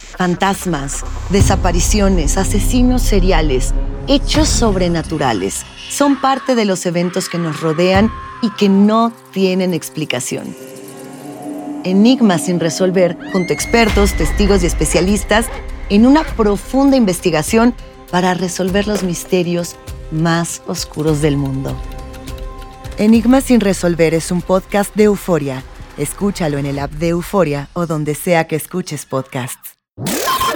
Fantasmas, desapariciones, asesinos seriales, hechos sobrenaturales son parte de los eventos que nos rodean y que no tienen explicación. Enigmas sin resolver junto a expertos, testigos y especialistas en una profunda investigación para resolver los misterios más oscuros del mundo. Enigmas sin resolver es un podcast de euforia. Escúchalo en el app de Euforia o donde sea que escuches podcasts.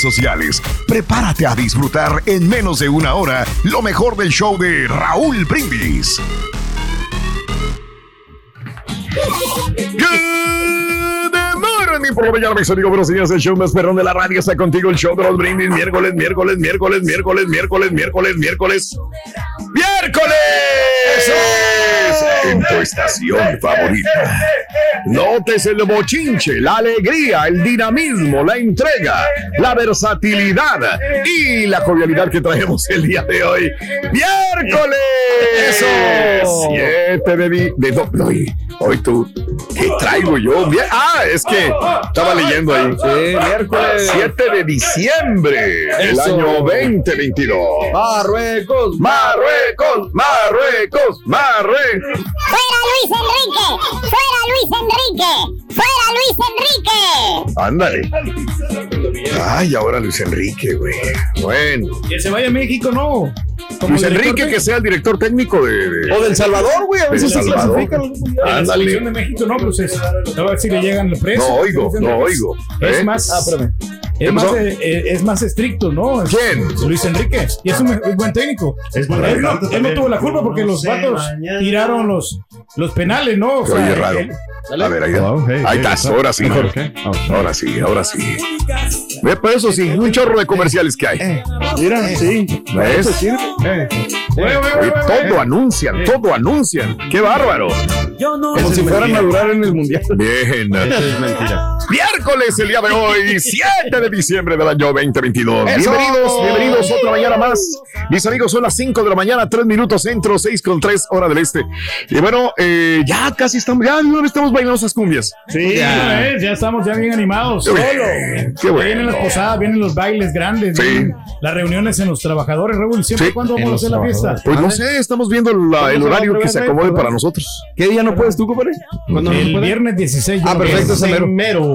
sociales. Prepárate a disfrutar en menos de una hora lo mejor del show de Raúl Brindis. Good morning por la mañana, mis amigos, buenos días. El show más perrón de la radio está contigo. El show de los brindis. Miércoles, miércoles, miércoles, miércoles, miércoles, miércoles, miércoles. ¡Miércoles! En tu estación favorita. Notes el bochinche, la alegría, el dinamismo, la entrega, la versatilidad y la jovialidad que traemos el día de hoy. ¡Miércoles! ¡Eso! Siete de, di- de do- hoy, hoy tú, ¿qué traigo yo? Ah, es que estaba leyendo ahí. Sí, miércoles. 7 de diciembre del año 2022. Marruecos. Marruecos, Marruecos, Marruecos. ¡Fuera Luis Enrique! ¡Fuera Luis Enrique! ¡Fuera Luis Enrique! Ándale. Ay, ahora Luis Enrique, güey. Bueno. Que se vaya a México, no. Como Luis Enrique, que sea el director técnico de. de- O del Salvador, güey. A veces se los mundiales. La Ándale. selección de México no, pues es. A ver si le llegan el precio. No oigo, no oigo. Es ¿Eh? más. Ah, espérame. ¿Qué Es más, pasó? eh, es más estricto, ¿no? Es- ¿Quién? Luis Enrique. Y es un, es buen técnico. Es él, no, él no tuvo la culpa porque los vatos mañana. tiraron los, los penales, ¿no? O oye raro. él- A ver, ahí, ahí estás, ahora sí. Ahora sí, ahora sí. Ve, por eso sí, un chorro de comerciales que hay. Mira, sí. ¿Ves? Eso sirve. Eh. Güey. todo anuncian, todo anuncian. ¡Qué bárbaro! Como si fueran a durar en el mundial. Bien. Es mentira. Miércoles, el día de hoy, 7 de diciembre del año 2022. ¡Eso! Bienvenidos, bienvenidos otra mañana más. Mis amigos, son las 5 de la mañana, 3 minutos centro, 6 con 3 hora del este. Y bueno, eh, ya casi estamos, ya no estamos bailando esas cumbias. Sí, ya. ves, ya estamos ya bien animados. Qué bien, qué bueno. Vienen las posadas, vienen los bailes grandes, Sí. las reuniones en los trabajadores, Raúl. ¿Siempre Sí. cuándo vamos a hacer la fiesta? Pues no sé, estamos viendo la- el horario que se acomode para nosotros. ¿Qué día no puedes tú, compadre? ¿Cuándo no El puedes? viernes 16. yo Ah, perfecto, pienso.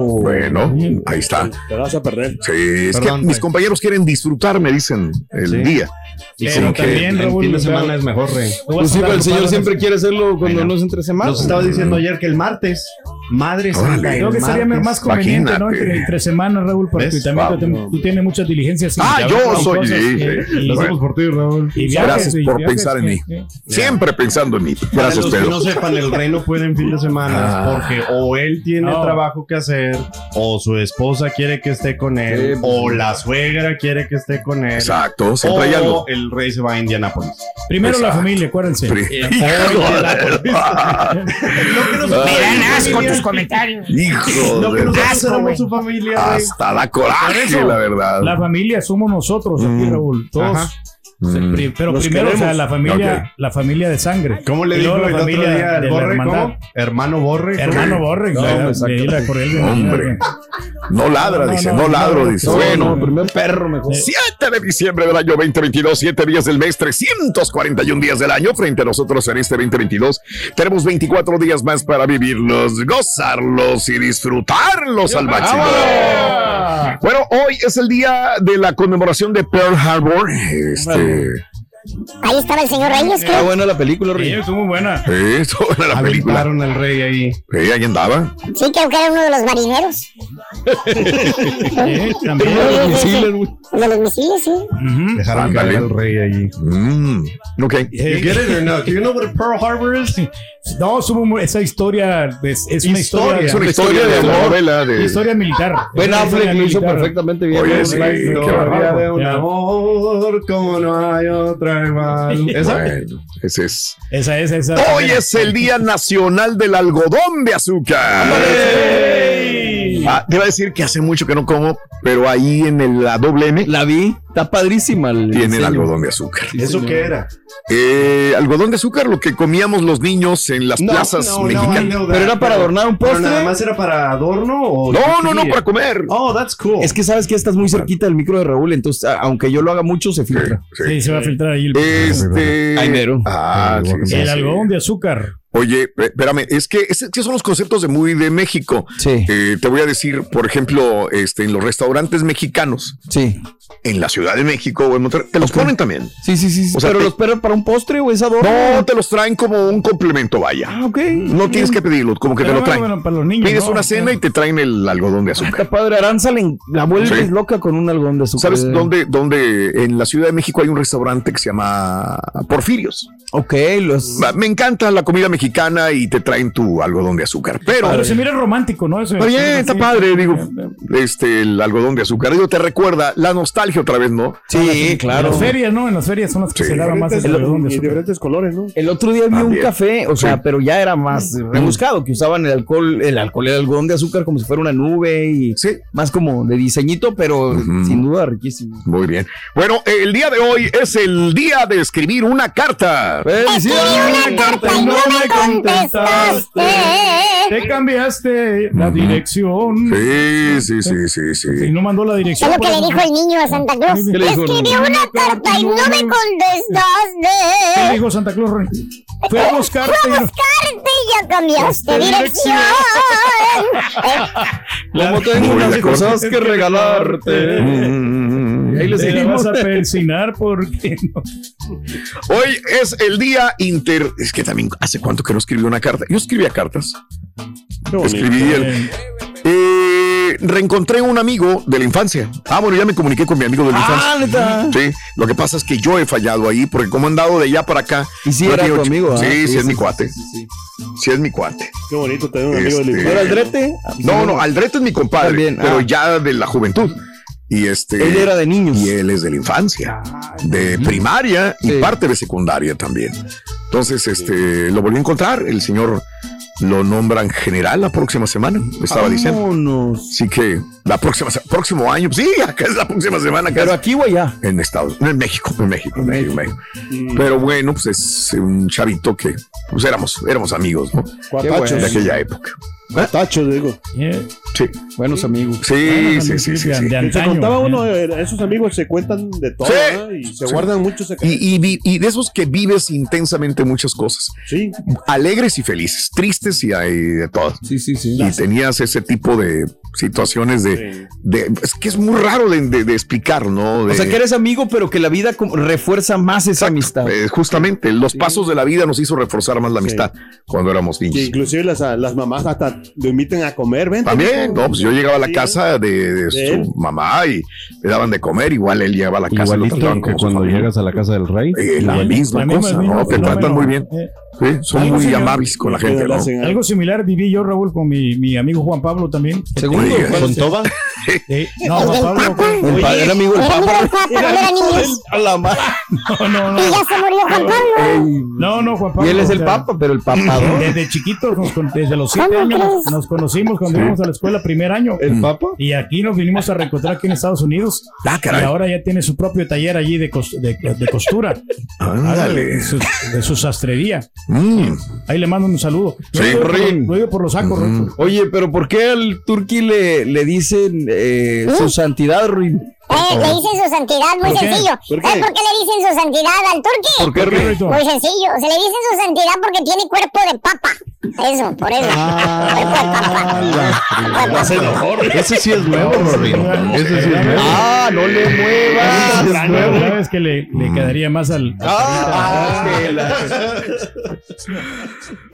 Bueno, ahí está. Te vas a perder. Sí, es Perdón, que mis compañeros quieren disfrutar, me dicen, el Sí. día. Y Pero sí, que también, el Raúl, fin de semana es mejor, rey. Pues sí, el señor siempre quiere hacerlo cuando Bueno. no es entre semanas. Nos estaba diciendo ayer que el martes. Madre santa, Creo que sería martes. más conveniente, ¿no? Entre, entre semanas, Raúl, porque ¿Ves? también Wow. tú, tú tienes muchas diligencias. Ah, yo soy- cosas, sí, y- sí. y- Lo hacemos por ti, Raúl. y viajes, Gracias y por viajes, pensar en mí. Siempre pensando en mí. Para Gracias, los que Pedro. no sepan, el rey no puede en fin de semana Ah. porque o él tiene No. trabajo que hacer, o su esposa quiere que esté con él, Sí, pues, o la suegra quiere que esté con él, Exacto, siempre o hay algo. el rey se va a Indianápolis. Primero la familia, acuérdense. Pri- Híjole, Ah. Lo que nos dan asco tus comentarios. Hijo de... pero nosotros Asco, su familia. Hasta da Por coraje, la verdad. La familia somos nosotros aquí, Mm. Raúl. Todos. Ajá. Mm. pri- Pero Nos primero, o sea, la familia, la familia de sangre. ¿Cómo le dijo el la otro familia día de al la Borre? Hermano Borre. Hermano Borre, No, la bienvenida, Hombre. No ladra, No, dice, no, no, no, ladro, no, dice. no, bueno, no. primer perro mejor. 7 de diciembre del año 2022, 7 días del mes, 341 días del año. Frente a nosotros en este 2022 tenemos 24 días más para vivirlos, gozarlos y disfrutarlos al máximo. Bueno, hoy es el día de la conmemoración de Pearl Harbor. Este, Ahí estaba el señor Reyes, Está ¿qué? buena la película, Sí, Rey. estuvo muy buena. eso era la película. Aventaron al rey ahí. Sí, ahí andaba. Sí, creo que era uno de los marineros. Sí, también. Sí, sí, sí. Misiles, güey. De los misiles, sí. Dejaron caer al rey ahí. Mm, ok. You get it or no? Do you know what Pearl Harbor is? No, muy- esa historia es, es una Historia. historia, Es una historia historia de novela de. historia militar. Ben Affleck lo hizo perfectamente bien. Oye, ¿no? sí, La- qué no, bárbaro. de un Ya. amor como no hay otra igual. ¿Esa? Bueno, ese es. Esa es, esa. Hoy es el Día Nacional del Algodón de Azúcar. Ah, te iba a decir que hace mucho que no como, pero ahí en el, la doble M La vi. Está padrísima. el tiene el diseño. algodón de azúcar. Sí, ¿Eso señor. qué era? Eh, algodón de azúcar, lo que comíamos los niños en las No, plazas no, mexicanas. Pero era para adornar un ¿Pero postre. nada más era para adorno o No, no, no, para comer. Oh, that's cool. Es que sabes que estás muy cerquita del micro de Raúl, entonces aunque yo lo haga mucho, se Sí, filtra. sí. Sí, se va a filtrar ahí el, Este. Ay, mero. Ah, sí, sí, el algodón de azúcar. Oye, pe- espérame, es que esos son los conceptos de muy de México. Sí, Eh, te voy a decir, por ejemplo, este, en los restaurantes mexicanos, sí. en la Ciudad de México o en Monterrey, te los ponen también. Sí, sí, sí. O sea, pero te- lo esperan para un postre o es adorno. No, te los traen como un complemento, vaya. Ah, ok. No tienes que pedirlo, como que te lo traen. bueno, para los niños. Pides ¿no? una cena y te traen el algodón de azúcar. Está padre. Aranza le- la vuelves Sí. loca con un algodón de azúcar. ¿Sabes dónde, dónde? En la Ciudad de México hay un restaurante que se llama Porfirios. Ok, los. Me encanta la comida mexicana y te traen tu algodón de azúcar. Pero, Pero se mira romántico, ¿no? Eso- está bien, está padre, digo, este, el algodón de azúcar. Digo, te recuerda la nostalgia otra vez, ¿no? Sí, En claro. las ferias, ¿no? En las ferias son las que Sí. se daba más El- algodón de y diferentes colores, ¿no? El otro día vi un café, o sea, Sí. pero ya era más rebuscado, que usaban el alcohol, el alcohol, el algodón de azúcar como si fuera una nube y Sí. más como de diseñito, pero sin duda riquísimo. Muy bien. Bueno, el día de hoy es el día de escribir una carta. ¡Felicidades! Una carta y no me contestaste. Te cambiaste la dirección. Sí, sí, sí, sí, Y sí. no mandó la ¿Qué dirección. es lo que le dijo el niño a Santa Claus? ¿Qué le dijo? Escribió una carta y no me ¿Qué le contestaste. dijo Santa Claus? Rey? Fue a buscarte. Fue a y no- buscarte y ya cambiaste dirección. Como tengo unas cosas que regalarte. Y ahí le seguimos. a persinar porque no. Hoy es el día inter. Es que también hace cuánto que no escribí una carta. Yo escribía cartas. Escribí el. Eh, reencontré un amigo de la infancia. Ah, bueno, ya me comuniqué con mi amigo de la Ah, infancia. neta. Sí, lo que pasa es que yo he fallado ahí porque como he andado de allá para acá. Y no era tu amigo, ¿ah? Sí, sí, Sí, es mi cuate. sí, sí. Sí, es mi cuate. Qué bonito tener un amigo Este, de ¿No era el drete? No, no, Aldrete es mi compadre, También, pero ah. ya de la juventud. Y este. Él era de niños. Y él es de la infancia, de primaria y parte de secundaria también. Entonces, este, lo volví a encontrar. El señor lo nombran general la próxima semana, me estaba diciendo. Así que la próxima, próximo año, sí, acá es la próxima semana, acá Pero es aquí o allá. en Estados en México, en México, en México, en México. Mm. Pero bueno, pues es un chavito que pues éramos, éramos amigos, ¿no? Cuatachos. De aquella época. Cuatachos, digo. Sí, Buenos amigos. sí, sí, sí, sí, Se contaba eh. uno, eh, esos amigos se cuentan de todo. Y se guardan muchos secretos. Y, y vi- y de esos que vives intensamente muchas cosas, Sí. alegres y felices, tristes y hay de todo. Sí, sí, sí. Y tenías ese tipo de situaciones de, de- es que es muy raro de, de- de explicar, ¿no? O sea, que eres amigo, pero que la vida refuerza más esa amistad. eh, justamente los pasos de la vida nos hizo reforzar más la amistad cuando éramos niños. inclusive las, las mamás hasta lo inviten a comer, ven. También, no, pues yo llegaba a la casa de, de De su él. mamá y le daban de comer, igual él llegaba a la casa lo que cuando familia. llegas a la casa del rey. Eh, la La misma cosa, ¿no? Te tratan muy bien. Eh, Sí, son muy similar. amables con la gente, ¿no? algo. Similar viví yo, Raúl, con mi, mi amigo Juan Pablo también. ¿cuál? ¿Con toba? Sí. No, El Juan Pablo. Papa. El pa- era amigo del Papa. Papa. A la madre. No, no, no. Y ya se murió Juan Pablo. No, no, Juan Pablo. Y él es el Papa, pero el papador. Desde chiquitos, desde los siete ¿Cómo años, nos conocimos cuando íbamos a la escuela primer año. ¿El Papa? Y aquí nos vinimos a reencontrar aquí en Estados Unidos. Ah, Y ahora ya tiene su propio taller allí de, cos- de, de costura. Ándale. De su, de su sastrería. Mm. Ahí le mando un saludo. Lo Sí. Lo digo por los sacos, Mm. Oye, pero ¿por qué al Turqui le, le dicen eh, su santidad, Ruin? Eh, le dicen su santidad, muy sencillo. ¿Por qué? ¿Sabes por qué le dicen su santidad al turqui? ¿Por qué. Muy sencillo. Se le dicen su santidad porque tiene cuerpo de papa. Eso, por eso. cuerpo de papa. Ese sí es nuevo, Rorín. Ese sí es nuevo. Ah, no le muevas. Sabes que le, le quedaría más al. Ah, que la-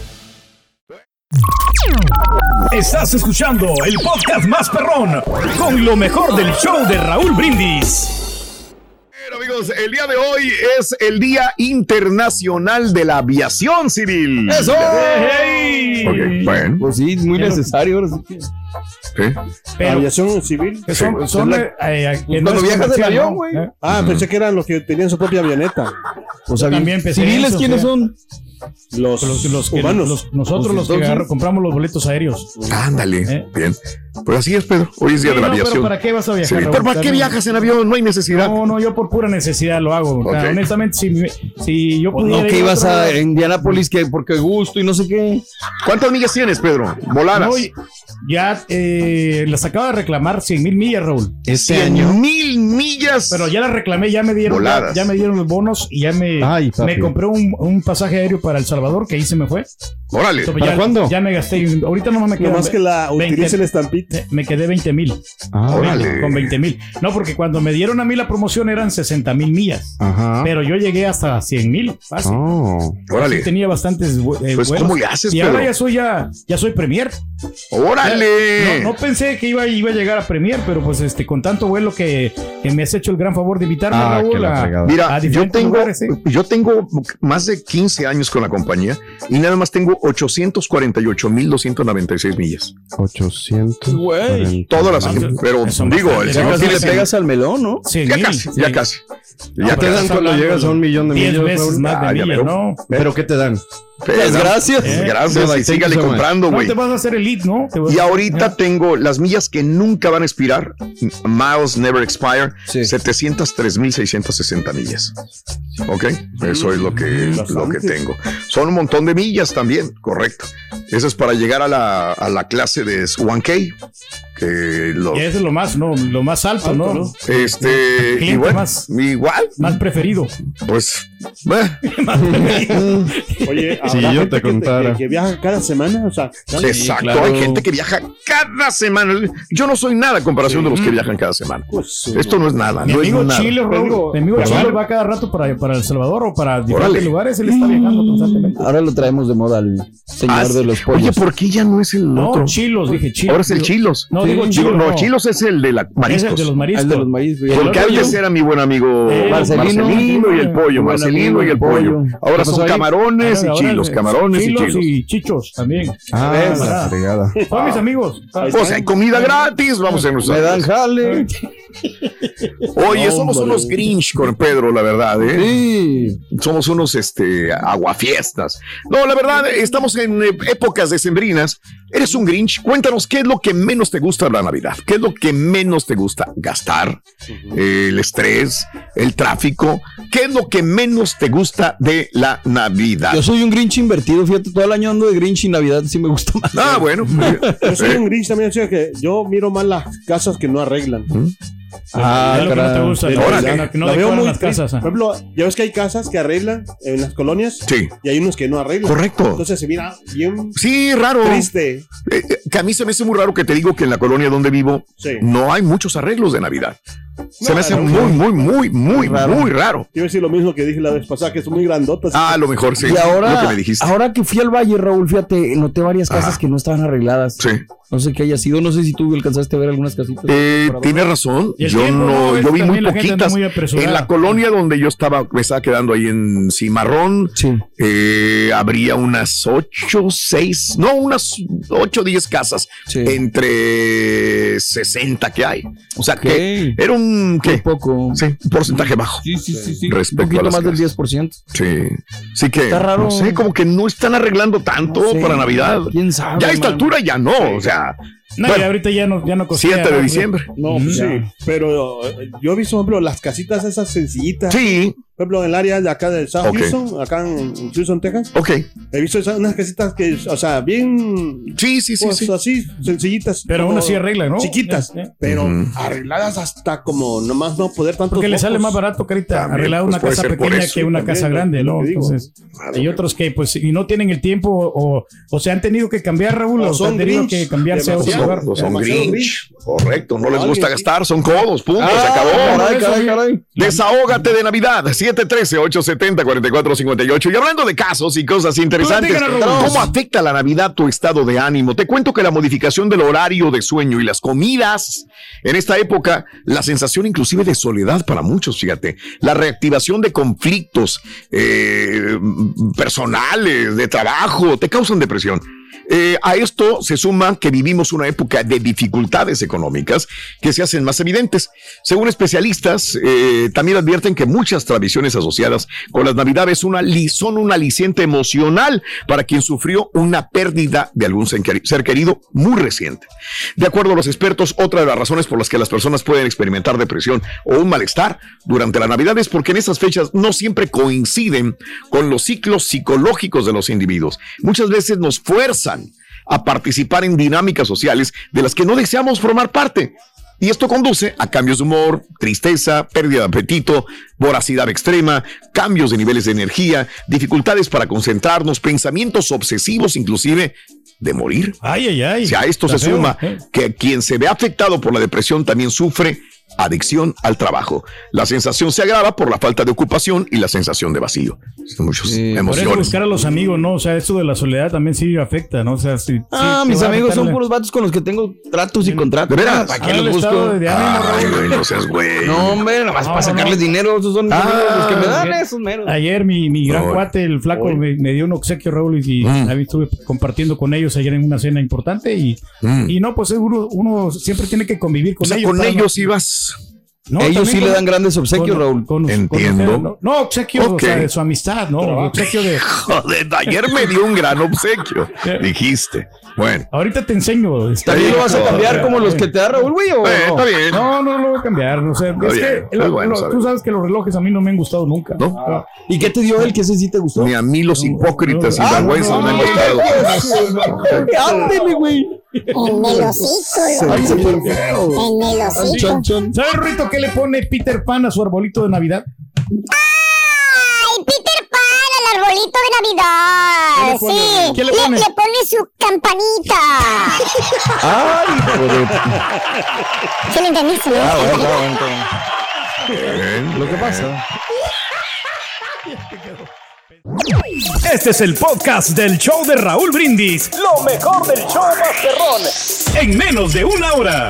Estás escuchando el podcast más perrón con lo mejor del show de Raúl Brindis. Bueno, amigos, el día de hoy es el Día Internacional de la Aviación Civil. ¡Eso! ¡Hey! Ok, bueno. Pues sí, muy necesario. ahora sí que- ¿sí? Pero Aviación civil. son, Sí. son, Es la- eh, eh, que no Cuando es viajas en comercial, avión, güey. ¿Eh? Ah, pensé que eran los que tenían su propia avioneta. Pues también ¿Civiles eso, quiénes son? Los, Los, los que- humanos. los- nosotros los que agarro- compramos los boletos aéreos. Ándale, ¿Eh? bien. Pues así es, Pedro. Hoy es Día Sí, de la no, pero Aviación. ¿Para qué vas a viajar? Sí? ¿Pero para qué No, viajas en avión? No hay necesidad. No, no, yo por pura necesidad lo hago. O sea, honestamente, si, me- si yo pudiera. No, que ibas a Indianápolis que porque gusto y no sé qué. ¿Cuántas millas tienes, Pedro? Voladas. No, ya eh, las acaba de reclamar 100 mil millas, Raúl. Este 100 año. mil millas. Pero ya las reclamé, ya me dieron, ya, ya me dieron los bonos y ya me, Ay, me compré un, un pasaje aéreo para El Salvador, que ahí se me fue. Órale. Entonces, ¿Para ya, cuándo? Ya me gasté. Ahorita no me quedan. Nomás que la 20 utilice el estampite. Me quedé 20 mil. Ah, Órale. Con 20 mil. No, porque cuando me dieron a mí la promoción eran 60 mil millas. Ajá. Pero yo llegué hasta 100 mil. Fácil. Oh. Órale. Sí, tenía bastantes eh, Pues, vuelos. ¿cómo le haces, Y Pedro? ahora ya soy ya, ya soy premier. Órale. No, no pensé que iba, iba a llegar a premier, pero pues este con tanto vuelo que, que me has hecho el gran favor de invitarme, Ah, Raúl, la a-. Mira, a yo tengo, lugares, ¿eh? yo tengo más de 15 años con la compañía y nada más tengo 848.296 millas. 800. Güey. Todas las, pero digo, el señor le pegas al melón, ¿no? 100 ya mil, casi, sí. ya casi. No, Ya pero ¿Qué te dan cuando llegas a un millón de 10 millas? veces Raúl? más de Ah. ¿Pero qué te dan? Las gracias. Eh, Gracias y sígale thank you so much. comprando, No güey. te vas a hacer elite, ¿no? Y ahorita tengo las millas que nunca van a expirar. Miles never expire. Sí. 703.660 millas. Ok, eso es lo que, lo que tengo. Son un montón de millas también, correcto. Eso es para llegar a la, a la clase de 1K. Que lo, Y eso es lo más, no, lo más alto, ¿no? este, Cliente y bueno, más- igual, Más preferido. pues, eh, Más preferido. Oye, Si yo gente te que- contara. Que, que viaja cada semana, o sea, cada- exacto. claro. Hay gente que viaja cada semana. Yo no soy nada a comparación de los que viajan cada semana. pues, Esto no es nada. Mi no amigo es nada. Chile, Raúl, Pedro, mi amigo. Chile va cada rato para, para El Salvador o para diferentes Órale. lugares. Él está viajando constantemente. Ahora lo traemos de moda al señor Ah, de los Oye, pollos. ¿por qué ya no es el No, otro? Chilos, dije Chilos. Ahora es el Chilos. No, Sí. Digo no, Chilos es el de la Es el mariscos. de los mariscos. De los güey. Porque antes era mi buen amigo Eh, Marcelino, Marcelino. y el pollo, Marcelino y el pollo. Ahora ¿Qué son camarones Ahora- y ahora chilos, es camarones y Chilos y chichos también. Ah, fregada. Son mis amigos. O sea, hay comida gratis, vamos a Me dan jale. Oye, somos unos Grinch con Pedro, la verdad, ¿eh? Sí. Somos unos este aguafiestas. No, la verdad, estamos en eh, épocas decembrinas. Eres un Grinch. Cuéntanos qué es lo que menos te gusta gusta la Navidad? ¿Qué es lo que menos te gusta? Gastar, el estrés, el tráfico. ¿Qué es lo que menos te gusta de la Navidad? Yo soy un Grinch invertido, fíjate, todo el año ando de Grinch y Navidad sí me gusta más. Ah, bueno. Yo soy un Grinch también, o sea que yo miro más las casas que no arreglan. Ah, es lo que no te gusta, La veo muy las casas. Por ejemplo, ya ves que hay casas que arreglan en las colonias Sí. y hay unos que no arreglan. Correcto. Entonces se mira bien Sí, raro. triste. Eh, eh, que a mí se me hace muy raro que te digo que en la colonia donde vivo Sí. no hay muchos arreglos de Navidad. Se me hace muy, muy, muy, muy, Raro. muy raro. Quiero decir lo mismo que dije la vez pasada, que son muy grandotas. Ah, a lo mejor sí. Y ahora, Lo que me dijiste. ahora que fui al valle, Raúl, fíjate, noté varias casas Ajá. que no estaban arregladas. Sí. No sé qué haya sido, no sé si tú alcanzaste a ver algunas casitas. Eh, tiene razón. Yo tiempo, no, yo vi muy poquitas. muy en la colonia donde yo estaba, me estaba quedando ahí en Cimarrón, Sí. eh, habría unas ocho, seis, no, unas ocho, diez casas Sí. entre 60 que hay. O sea que era un, Qué ¿qué? poco. Sí, un porcentaje bajo. Sí, sí, sí, sí. Respecto un poquito a las más del casas. 10%. Sí. Sí que, Está raro. no sé, como que no están arreglando tanto No sé. para Navidad. ¿Quién sabe, Ya a esta man? altura ya no, o sea, No, Bueno. y ahorita ya no, ya no cocina. 7 de diciembre. No, pues sí. Pero yo he visto, por ejemplo, las casitas esas sencillitas. Sí, Por ejemplo, en el área de acá de South Ok. Houston, acá en en Houston, Texas. ok. He visto esas, unas casitas que, o sea, bien. Sí, sí, sí, pues, sí. así, sencillitas. Pero aún así arregla, ¿no? Chiquitas. Eh, eh. Pero Ujú. arregladas hasta como nomás no poder tanto. Porque le sale más barato, Carita, También, arreglar pues, una casa pequeña que una También, casa grande, ¿no? Entonces, hay otros que, pues, y no tienen el tiempo o, o se han tenido que cambiar, Raúl, O o, se han son tenido Grinch, que cambiarse a otro No son Grinch. Correcto, no les gusta gastar, son codos, punto, se Ah, acabó. caray, caray, caray. Desahógate de Navidad, 713-870-4458. Y hablando de casos y cosas interesantes. ¿cómo afecta la Navidad tu estado de ánimo? Te cuento que la modificación del horario de sueño y las comidas en esta época, la sensación inclusive de soledad para muchos, fíjate, la reactivación de conflictos eh, personales, de trabajo, te causan depresión. Eh, a esto se suma que vivimos una época de dificultades económicas que se hacen más evidentes. Según especialistas, eh, también advierten que muchas tradiciones asociadas con las navidades son un aliciente emocional para quien sufrió una pérdida de algún ser querido muy reciente. De acuerdo a los expertos, otra de las razones por las que las personas pueden experimentar depresión o un malestar durante la Navidad es porque en esas fechas no siempre coinciden con los ciclos psicológicos de los individuos. Muchas veces nos fuerzan a participar en dinámicas sociales de las que no deseamos formar parte. Y esto conduce a cambios de humor, tristeza, pérdida de apetito, voracidad extrema, cambios de niveles de energía, dificultades para concentrarnos, pensamientos obsesivos inclusive de morir. Ay, ay, ay. Si a esto se feo, suma ¿eh? que quien se ve afectado por la depresión también sufre adicción al trabajo. La sensación se agrava por la falta de ocupación y la sensación de vacío. Son muchas Sí, por Por eso emociones. buscar a los amigos, ¿no? O sea, eso de la soledad también sí afecta, ¿no? O sea, sí. Ah, sí, mis amigos son la- puros vatos con los que tengo tratos y contratos. ¿De veras? ¿Para Ah, qué el los busco? de ánimo, Ay, güey, no seas güey. No, hombre, nomás No, para sacarles no. dinero. Esos son mis Ah, amigos, los que me dan ok. esos meros. Ayer mi, mi gran cuate, el flaco, me, me dio un obsequio, Raúl, y Mm. ahí estuve compartiendo con ellos ayer en una cena importante y, Mm. y no, pues uno, uno siempre tiene que convivir con O sea, ellos. con para ellos ibas. No, Ellos sí con- le dan grandes obsequios, con- Raúl. con- Entiendo. no, no, obsequio Ok. o sea, de su amistad, no, obsequio de... Joder, ayer me dio un gran obsequio. Dijiste. Bueno. Ahorita te enseño. está ¿También bien. lo vas a cambiar como los que te da Raúl, güey? o Eh, no? está bien. No, no lo voy a cambiar. O sea, Está es bien, que está lo- bueno lo- saber. tú sabes que los relojes a mí no me han gustado nunca. ¿No? Ah, ¿Y qué te dio él? ¿Qué ese sí te gustó? Ni a mí los hipócritas y Ah, vergüenzas no, me han no, gustado. Ándele, güey. En el hocico. En el hocico. Chon, chon. ¿Sabes, Rito, qué le pone Peter Pan a su arbolito de Navidad? ¡Ay, Peter Pan, el arbolito de Navidad! ¿Qué le pone? Sí, ¿Qué le le, pone? le pone su campanita. Ay, hijo de... ¿Sí lo entendiste, no? Ah, bueno, bueno, bueno. Lo que pasa. Este es el podcast del show de Raúl Brindis. Lo mejor del show Masterrón. En menos de una hora.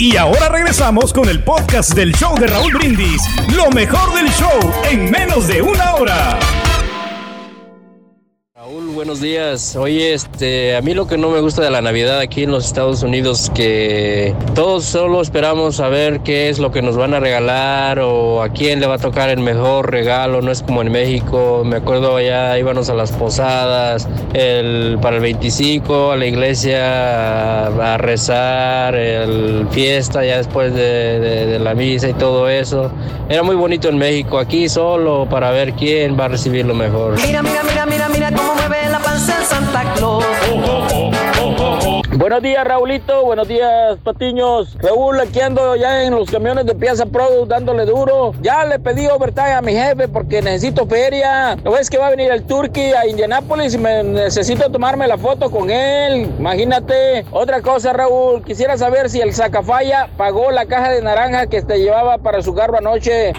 Y ahora regresamos con el podcast del show de Raúl Brindis. Lo mejor del show en menos de una hora. Buenos días. Oye, este, a mí lo que no me gusta de la Navidad aquí en los Estados Unidos que todos solo esperamos a ver qué es lo que nos van a regalar o a quién le va a tocar el mejor regalo. No es como en México. Me acuerdo allá íbamos a las posadas, el para el 25 a la iglesia a, a rezar, el fiesta ya después de, la misa y todo eso. Era muy bonito en México. Aquí solo para ver quién va a recibir lo mejor. Mira, mira, mira, mira, mira Buenos días, Raulito. Buenos días, Patiños. Raúl, aquí ando ya en los camiones de Piazza Product dándole duro. Ya le pedí overtime a mi jefe porque necesito feria. ¿No ves que va a venir el Turkey a Indianápolis y me necesito tomarme la foto con él? Imagínate. Otra cosa, Raúl. Quisiera saber si el Zacafaya pagó la caja de naranja que te llevaba para su carro anoche.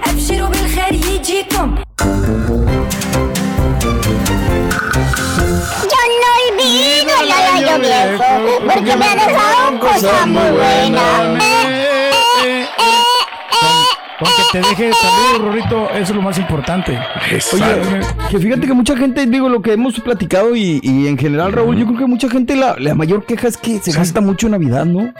No olvido el año viejo porque me ha dejado cosas muy buenas. Con que te deje salir, Rorrito, eso es lo más importante. Oye, que fíjate que mucha gente, digo, lo que hemos platicado y, y en general, Raúl, yo creo que mucha gente, la, la mayor queja es que se gasta mucho en Navidad, ¿no?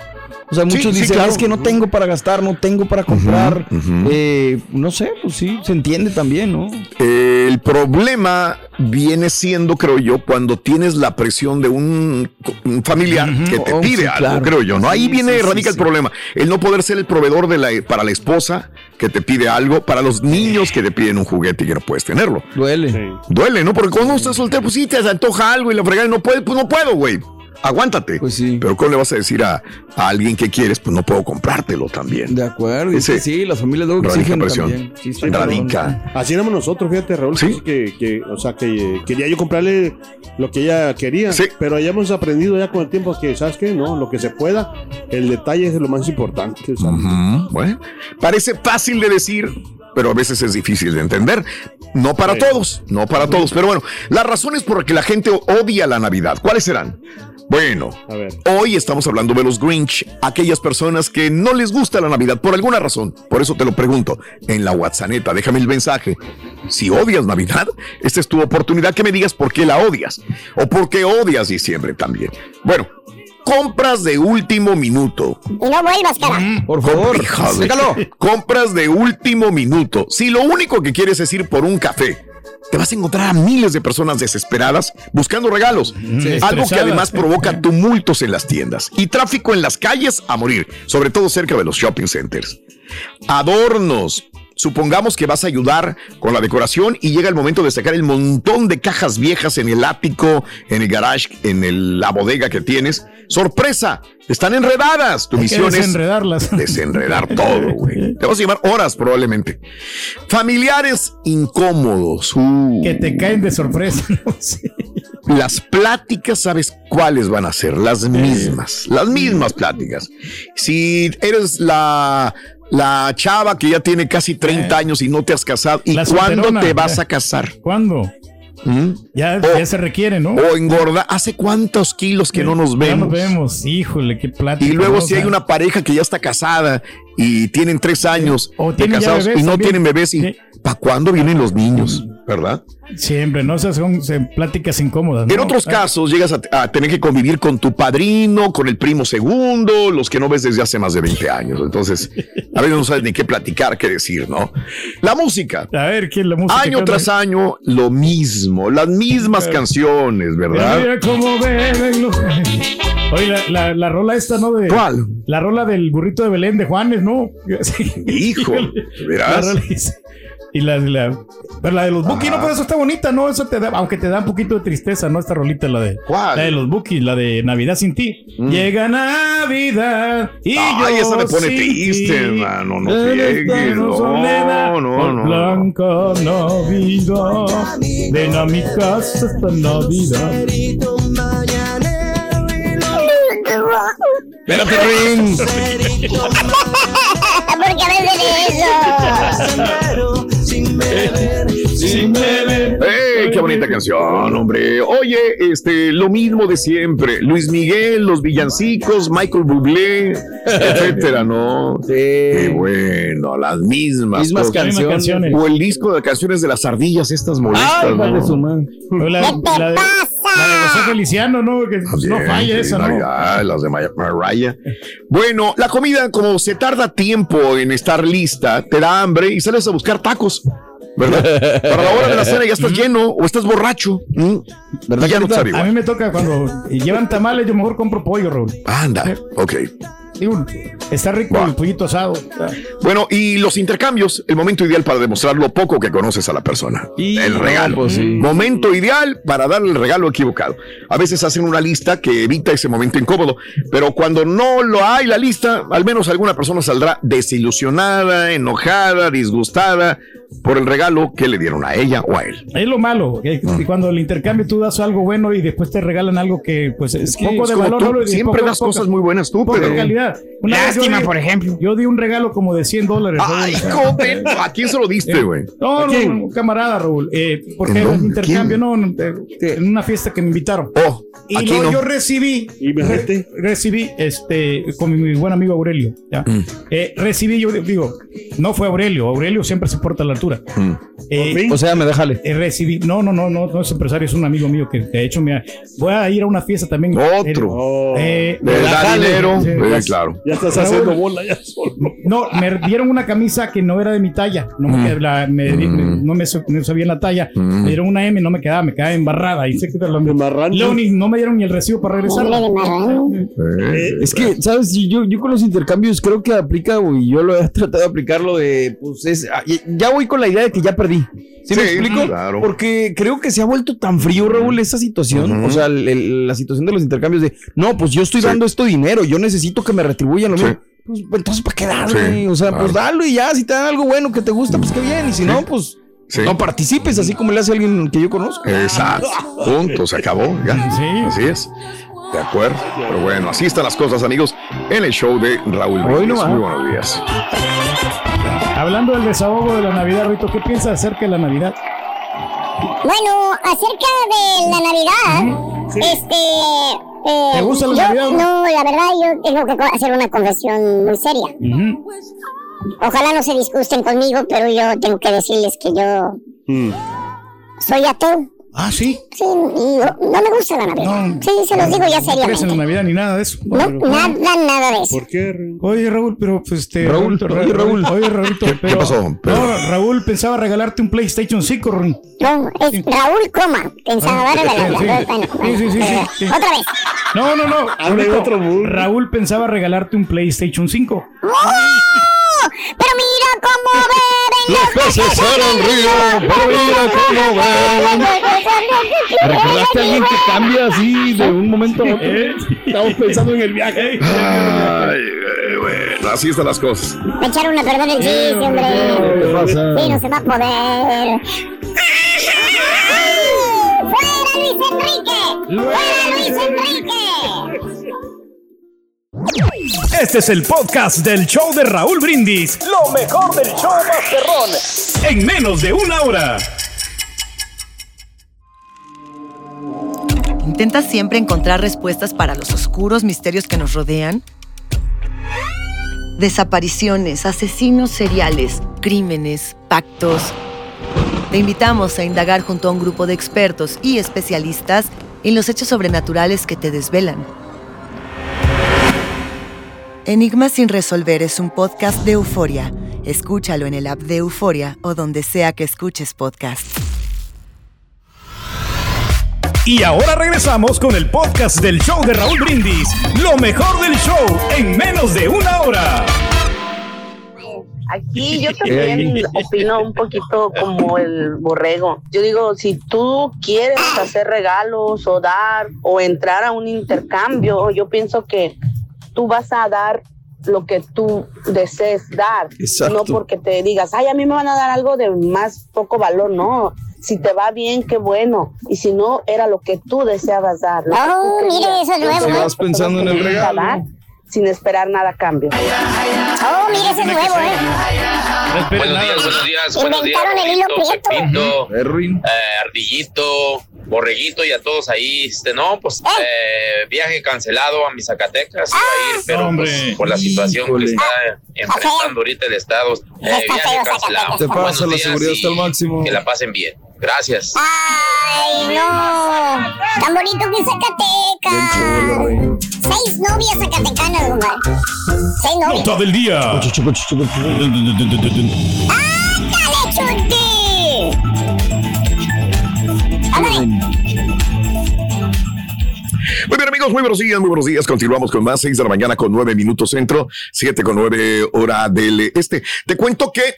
O sea, muchos sí, dicen, claro. es que no tengo para gastar, no tengo para comprar. Eh, no sé, pues sí, se entiende también, ¿no? El problema viene siendo, creo yo, cuando tienes la presión de un, un familiar que te Oh, pide sí, algo, claro. creo yo, ¿no? Ahí Sí, viene, sí, sí, radica el sí. problema. El no poder ser el proveedor de la, para la esposa que te pide algo, para los niños que te piden un juguete y que no puedes tenerlo. Duele. Duele, ¿no? Porque cuando estás soltero, pues sí, te antoja algo y la fregada y no puedes, pues no puedo, güey. Aguántate. Pues sí. Pero ¿cómo le vas a decir a, a alguien que quieres? Pues no puedo comprártelo también. De acuerdo. Ese- sí, las familias luego radica exigen presión. también. Sí, sí, Radica. Así éramos nosotros, fíjate, Raúl. ¿Sí? Que, que, o sea, que eh, quería yo comprarle lo que ella quería. Pero ya hemos aprendido ya con el tiempo que, ¿sabes qué? No, lo que se pueda, el detalle es lo más importante. Bueno, parece fácil de decir, pero a veces es difícil de entender. No para todos, no para todos. Pero bueno, las razones por las que la gente odia la Navidad, ¿cuáles serán? Bueno, hoy estamos hablando de los Grinch, aquellas personas que no les gusta la Navidad por alguna razón. Por eso te lo pregunto en la WhatsApp, déjame el mensaje. Si odias Navidad, esta es tu oportunidad que me digas por qué la odias o por qué odias diciembre también. Bueno, compras de último minuto. Y no vuelvas, cara. Por favor. Compras de último minuto. Si lo único que quieres es ir por un café, te vas a encontrar a miles de personas desesperadas buscando regalos. Algo que además provoca tumultos en las tiendas y tráfico en las calles a morir, sobre todo cerca de los shopping centers. Adornos. Supongamos que vas a ayudar con la decoración y llega el momento de sacar el montón de cajas viejas en el ático, en el garage, en el- la bodega que tienes. ¡Sorpresa! Están enredadas. Tu Hay que misión es desenredarlas. desenredar todo, güey. Te vas a llevar horas probablemente. Familiares incómodos. uh. Que te caen de sorpresa. Las pláticas, ¿sabes cuáles van a ser? Las mismas. Las mismas pláticas. Si eres la, la chava que ya tiene casi 30 años y no te has casado, ¿y cuándo te vas a casar? ¿Cuándo? ¿Mm? Ya, ya se requiere, ¿no? O engorda. ¿Hace cuántos kilos que no nos vemos? nos vemos. Híjole, qué plática. Y luego ¿no? si O hay una pareja que ya está casada y tienen tres años de tienen ya casados y no también. tienen bebés, y ¿para cuándo vienen los niños? ¿Verdad? Siempre, ¿no? O sea, son pláticas incómodas. ¿no? En otros Ah, casos llegas a, a tener que convivir con tu padrino, con el primo segundo, los que no ves desde hace más de 20 años. Entonces, a veces no sabes ni qué platicar, qué decir, ¿no? La música. A ver, ¿quién la música? Año tras año, lo mismo, las mismas canciones, ¿verdad? Mira cómo beben los- Oye, la, la, la rola esta, ¿no? De, ¿Cuál? La rola del burrito de Belén de Juanes, ¿no? Hijo, ¿verás? Y la, la, pero la de los Bookies, no, pues eso está bonita, ¿no? Eso te da, aunque te da un poquito de tristeza, ¿no? Esta rolita, la de, ¿Cuál? la de los Bookies, la de Navidad sin ti. Llega Navidad y Ay, yo esa me pone triste, hermano, no esta no, soledad, no, por no. Blanca Navidad, ven a mi casa esta Navidad. Espérate, Rin. ¿Por qué me hacen eso? Sin beber. ¡Ey! ¿Qué bonita canción, hombre. Oye, este, lo mismo de siempre. Luis Miguel, los villancicos, Michael Bublé, etcétera, ¿no? Sí. Qué bueno, las mismas. Mismas cosas. canciones. O el disco de canciones de las ardillas, estas molestas. Ay, ¿no? su madre. La, la de, la de José Feliciano, ¿no? Que no Bien, falla sí, esa, ¿no? Navidad, las de Maya- Mariah. Bueno, la comida, como se tarda tiempo en estar lista, te da hambre y sales a buscar tacos. ¿Verdad? Para la hora de la cena ya estás lleno o estás borracho. ¿Verdad? Ya no te sabe A mí me toca cuando llevan tamales, yo mejor compro pollo, Raúl. Anda, ok. Digo, está rico el pollito asado. Bueno, y los intercambios, el momento ideal para demostrar lo poco que conoces a la persona. el regalo. pues sí. Momento ideal para darle el regalo equivocado. A veces hacen una lista que evita ese momento incómodo, pero cuando no lo hay la lista, al menos alguna persona saldrá desilusionada, enojada, disgustada por el regalo que le dieron a ella o a él. Es lo malo, que que cuando el intercambio tú das algo bueno y después te regalan algo que pues es que poco es de valor. tú, ¿no? Siempre poco- das cosas muy buenas tú, pero- calidad. Una Lástima, di- por ejemplo. Yo di un regalo como de 100 dólares. Ay, joven, ¿a quién se lo diste, Eh, güey? No, ¿A no, quién? no, un camarada, Raúl. Eh, porque ¿En era un intercambio, ¿Quién? no, no, eh, en una fiesta que me invitaron. Oh, y no. yo recibí, ¿Y me re- recibí, este, con mi buen amigo Aurelio, ¿ya? Mm. Eh, recibí, yo digo, no fue Aurelio, Aurelio siempre se porta a la altura. Mm. Eh, O sea, me déjale. eh, recibí, no, no, no, no, no es empresario, es un amigo mío que de hecho me voy a ir a una fiesta también. Otro. Eh, da Jale, dinero, sí, eh, claro. Ya estás Raúl. haciendo bola ya solo. No, me dieron una camisa que no era de mi talla. No me, Mm. la- me- Mm. no me, no sabía la talla. Mm. Me dieron una M, no me quedaba, me quedaba embarrada. Y sé que te lo marrano. Leoni, no me dieron ni el recibo para regresar. Marrano. Eh, Es que, ¿sabes? Yo, yo con los intercambios creo que aplica, güey. Yo lo he tratado de aplicarlo de, pues es, ah, ya voy con la idea de que ya perdí. ¿Sí, me Sí, explico? claro. Porque creo que se ha vuelto tan frío, Raúl, esa situación. Ujú. O sea, el- el- la situación de los intercambios de, no, pues yo estoy Sí. dando esto dinero, yo necesito que me retribuyan lo Sí. mismo. Pues entonces, ¿para qué dar, Sí, güey? O sea, pues dalo y ya, si te dan algo bueno que te gusta, pues qué bien. Y si no, pues Sí. no participes, así como le hace alguien que yo conozco. Exacto. Punto, se acabó. Ya. Sí. Así es. De acuerdo. Pero bueno, así están las cosas, amigos, en el show de Raúl Hoy no. Muy buenos días. Hablando del desahogo de la Navidad, Rito, ¿qué piensas acerca de la Navidad? Bueno, acerca de la Navidad, este... eh, ¿Te gusta la yo- no? La verdad, yo tengo que hacer una confesión muy seria. Ojalá no se disgusten conmigo, pero yo tengo que decirles que yo Mm. soy ateo. Ah, sí. Sí, y no, no me gusta la Navidad. No. sí, se los digo ya No crees en la seriamente. Navidad ni nada de eso. No, Pero- nada, nada de eso. ¿Por qué? Oye, Raúl, pero pues este. Raúl, Ra- oye, Raúl. Oye, Raúlito, ¿Qué- pero. qué pasó, Pedro? No, Raúl pensaba regalarte un PlayStation 5, Raúl. No, es Raúl Coma. Pensaba Ah, darle sí, la- sí. la- bueno, Sí, sí, sí, eh, sí. Otra vez. No, no, no. Hazme Raúlito, otro. Raúl pensaba regalarte un PlayStation 5. ¡Oh! Pero beben Los peces eran río, pero mira cómo beben. ¿Recordaste a alguien que cambia así de un momento a otro? Estamos pensando en el viaje. Ay, eh, bueno, así están las cosas. Me echaron a perder el chiste, hombre. ¿Qué pasa? Sí, no se va a poder. ¡Fuera Luis Enrique! ¡Fuera Luis Enrique! Este es el podcast del show de Raúl Brindis. Lo mejor del show Masterrón. En menos de una hora. ¿Intentas siempre encontrar respuestas para los oscuros misterios que nos rodean? Desapariciones, asesinos seriales, crímenes, pactos. Te invitamos a indagar junto a un grupo de expertos y especialistas en los hechos sobrenaturales que te desvelan. Enigma sin resolver es un podcast de euforia. Escúchalo en el app de Euforia o donde sea que escuches podcast. Y ahora regresamos con el podcast del show de Raúl Brindis. Lo mejor del show en menos de una hora. Aquí yo también opino un poquito como el borrego. Yo digo, si tú quieres hacer regalos o dar o entrar a un intercambio, yo pienso que tú vas a dar lo que tú desees dar, Exacto. no porque te digas, ay, a mí me van a dar algo de más poco valor, no. Si te va bien, qué bueno. Y si no, era lo que tú deseabas dar. Oh, tú mire, eso es nuevo, Si ¿no? vas pensando en el Vas a dar. regalo. sin esperar nada a cambio. Oh, mira, ese es nuevo, ¿eh? Buenos días, buenos días, buenos días. Inventaron el hilo Rorrito, prieto. Pepito, eh, Ardillito, Borreguito y a todos ahí. Este, no, pues eh, viaje cancelado a mis Zacatecas. Iba a ir, pero pues, por la situación que está enfrentando ahorita el Estado. Eh, viaje cancelado. Te pasa, la seguridad está al máximo. Que la pasen bien. Gracias. Ay, no. Tan bonito que Zacatecas. Seis novias zacatecanas, Omar. Seis novias. Nota del día. ¡Ándale, chute! Muy bien, amigos, muy buenos días, muy buenos días. Continuamos con más, 6 de la mañana con 9 minutos centro, 7 con 9 hora del este. Te cuento que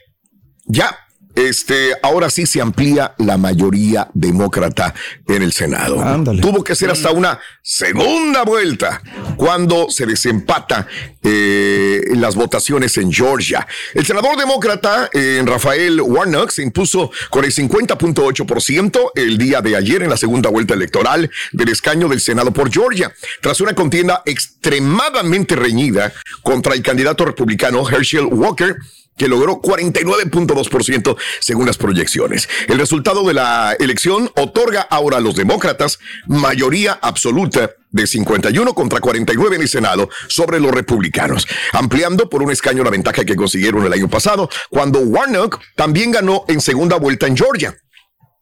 ya este, ahora sí se amplía la mayoría demócrata en el Senado. Tuvo que ser hasta una segunda vuelta cuando se desempata eh, las votaciones en Georgia. El senador demócrata, eh, Rafael Warnock, se impuso con el 50.8% el día de ayer en la segunda vuelta electoral del escaño del Senado por Georgia, tras una contienda extremadamente reñida contra el candidato republicano Herschel Walker que logró 49.2% según las proyecciones. El resultado de la elección otorga ahora a los demócratas mayoría absoluta de 51 contra 49 en el Senado sobre los republicanos, ampliando por un escaño la ventaja que consiguieron el año pasado, cuando Warnock también ganó en segunda vuelta en Georgia.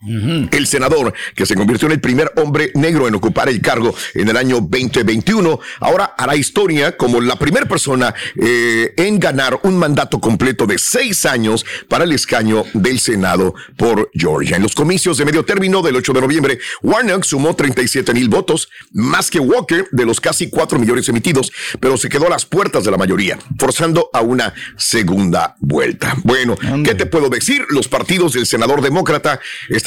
El senador, que se convirtió en el primer hombre negro en ocupar el cargo en el año 2021, ahora hará historia como la primera persona eh, en ganar un mandato completo de seis años para el escaño del Senado por Georgia. En los comicios de medio término del 8 de noviembre, Warnock sumó 37 mil votos, más que Walker de los casi 4 millones emitidos, pero se quedó a las puertas de la mayoría, forzando a una segunda vuelta. Bueno, ¿qué te puedo decir? Los partidos del senador demócrata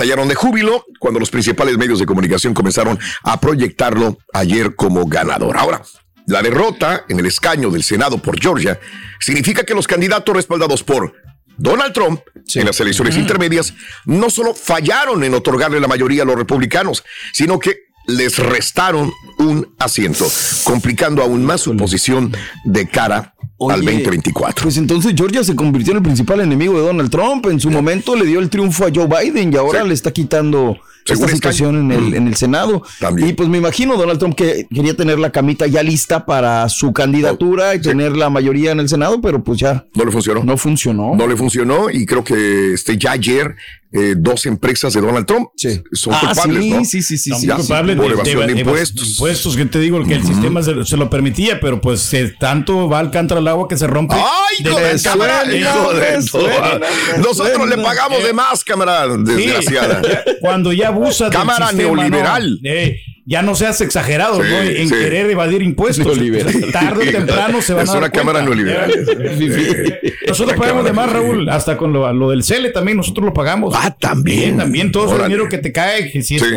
estallaron de júbilo cuando los principales medios de comunicación comenzaron a proyectarlo ayer como ganador. Ahora, la derrota en el escaño del Senado por Georgia significa que los candidatos respaldados por Donald Trump en las elecciones intermedias no solo fallaron en otorgarle la mayoría a los republicanos, sino que les restaron un asiento, complicando aún más su posición de cara al Oye, 2024. Pues entonces Georgia se convirtió en el principal enemigo de Donald Trump. En su momento le dio el triunfo a Joe Biden y ahora le está quitando Según esta escaño. situación en el, en el Senado. Y pues me imagino Donald Trump que quería tener la camita ya lista para su candidatura y tener la mayoría en el Senado, pero pues ya no le funcionó. No funcionó. No le funcionó y creo que este, ya ayer eh, dos empresas de Donald Trump son Ah, culpables, sí, ¿no? sí, sí, sí, Ya, sí, culpables por de- evasión de, de- de- impuestos. impuestos, que te digo que el sistema se, se lo permitía, pero pues eh, tanto va al cántaro al agua que se rompe. ¡Ay. Nosotros le pagamos de más, cámara desgraciada. Cuando ya abusas del Cámara sistema, neoliberal. ¿no? Eh, ya no seas exagerado Sí, ¿no? en sí. querer evadir impuestos. Tarde o temprano se van Es a dar una cámara neoliberal. Nosotros pagamos de más, Raúl, hasta con lo, lo del CELE también nosotros lo pagamos. Ah, también. también todo ese Órale. dinero que te cae, que si es Sí.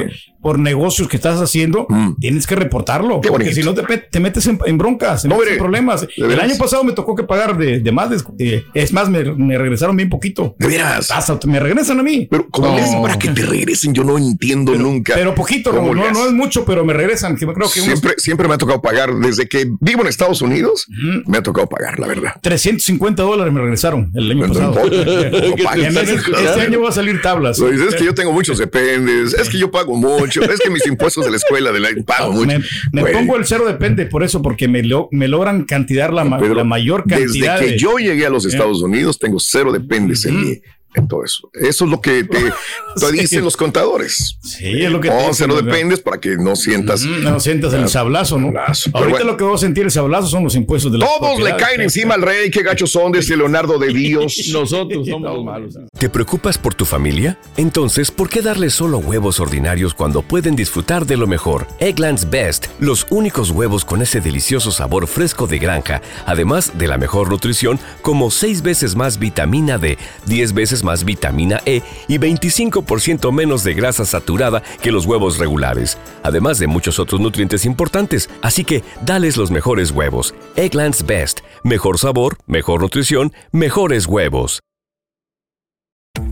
Por, negocios que estás haciendo, tienes que reportarlo. Qué porque si no te, metes en, en broncas, No, mire, en problemas. El año pasado me tocó que pagar de, de más. de- es más, me, me regresaron bien poquito. De veras. Hasta me regresan a mí. Pero ¿cómo le hacen para que te regresen? Yo no entiendo nunca. Pero poquito, ¿Cómo Raúl, le no, no es mucho, pero me regresan. Que creo que unos Siempre, siempre me ha tocado pagar. Desde que vivo en Estados Unidos, me ha tocado pagar, la verdad. 350 dólares me regresaron el año No pasado. No este, este año va a salir tablas. Lo dices, es que yo tengo muchos dependes, es que yo pago mucho, es que mis impuestos de la escuela de la pago mucho. Me, pongo el cero depende por eso, porque me, lo- me logran cantidad la, Pedro, la mayor Desde cantidad. que de- yo llegué a los Eh. Estados Unidos, tengo cero dependes en mí. En todo eso. Eso es lo que te, te Sí. dicen los contadores. Sí, es lo que te No, cero ¿verdad? dependes para que no sientas. No sientas el sablazo, ¿no? Ahorita bueno. lo que voy a sentir el sablazo son los impuestos de las Todos le caen encima al rey, qué gachos son de ese Leonardo de Dios. Nosotros somos los malos. ¿Te preocupas por tu familia? Entonces, ¿por qué darles solo huevos ordinarios cuando pueden disfrutar de lo mejor? Eggland's Best, los únicos huevos con ese delicioso sabor fresco de granja, además de la mejor nutrición, como 6 veces más vitamina D, 10 veces más vitamina E y 25% menos de grasa saturada que los huevos regulares, además de muchos otros nutrientes importantes. Así que, dales los mejores huevos. Eggland's Best, mejor sabor, mejor nutrición, mejores huevos.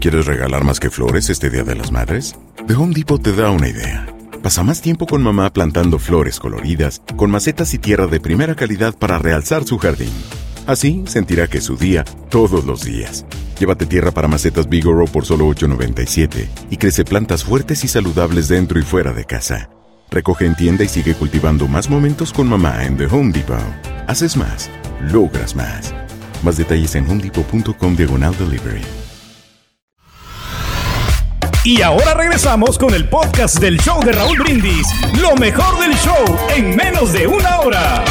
¿Quieres regalar más que flores este Día de las Madres? The Home Depot te da una idea. Pasa más tiempo con mamá plantando flores coloridas, con macetas y tierra de primera calidad para realzar su jardín. Así sentirá que es su día todos los días. Llévate tierra para macetas Bigoro por solo $8.97 y crece plantas fuertes y saludables dentro y fuera de casa. Recoge en tienda y sigue cultivando más momentos con mamá en The Home Depot. Haces más, logras más. Más detalles en homedepot.com diagonal delivery. Y ahora regresamos con el podcast del show de Raúl Brindis. Lo mejor del show en menos de una hora.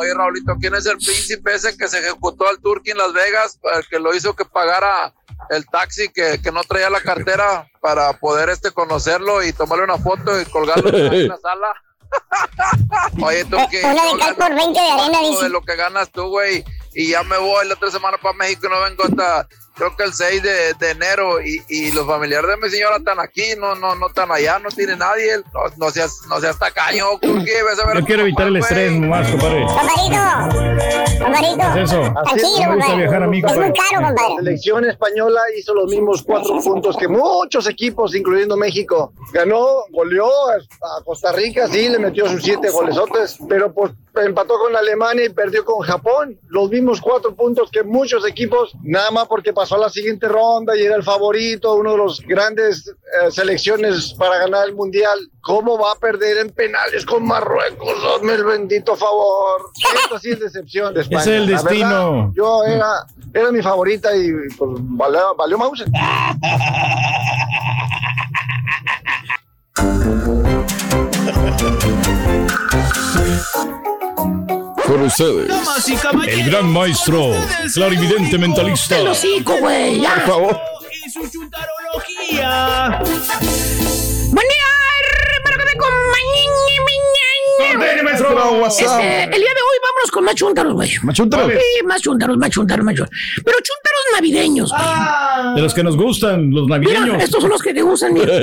Oye, Raulito, ¿quién es el príncipe ese que se ejecutó al Turkey en Las Vegas? El que lo hizo que pagara el taxi que, que no traía la cartera para poder este conocerlo y tomarle una foto y colgarlo en la sala. Oye, tú que. Una de cal por 20 de arena, dice. de lo que ganas tú, güey. Y ya me voy la otra semana para México y no vengo hasta creo que el 6 de, de enero y, y, los familiares de mi señora están aquí, no, no, no están allá, no tiene nadie, no, no seas, no seas tacaño, ¿por qué? Ves a ver Yo quiero evitar el estrés nomás, compadre. Compadrito, compadrito. ¿Qué es eso? Tranquilo, viajar a mí, Es muy compadre. caro, La compadre. selección española hizo los mismos cuatro puntos que muchos equipos, incluyendo México. Ganó, goleó a a Costa Rica, sí, le metió sus siete golesotes, pero pues empató con Alemania y perdió con Japón. Los mismos cuatro puntos que muchos equipos, nada más porque pasó a la siguiente ronda y era el favorito, uno de los grandes eh, selecciones para ganar el Mundial. ¿Cómo va a perder en penales con Marruecos? Hazme el bendito favor. Esto sí es decepción de España. Es el verdad, destino. yo era, era mi favorita y pues valió, valió Mauser. Con ustedes. El gran maestro, clarividente mentalista. El hocico, güey, ya. Por favor. Y su chuntarología. Maestro. Este, el día de hoy vámonos con más chúntaros, güey. ¿Más chúntaros? Sí, más chúntaros, más chúntaros, más chúntaros. Pero chúntaros navideños, güey. De los que nos gustan, los Mira, navideños. estos son los que te gustan, mira.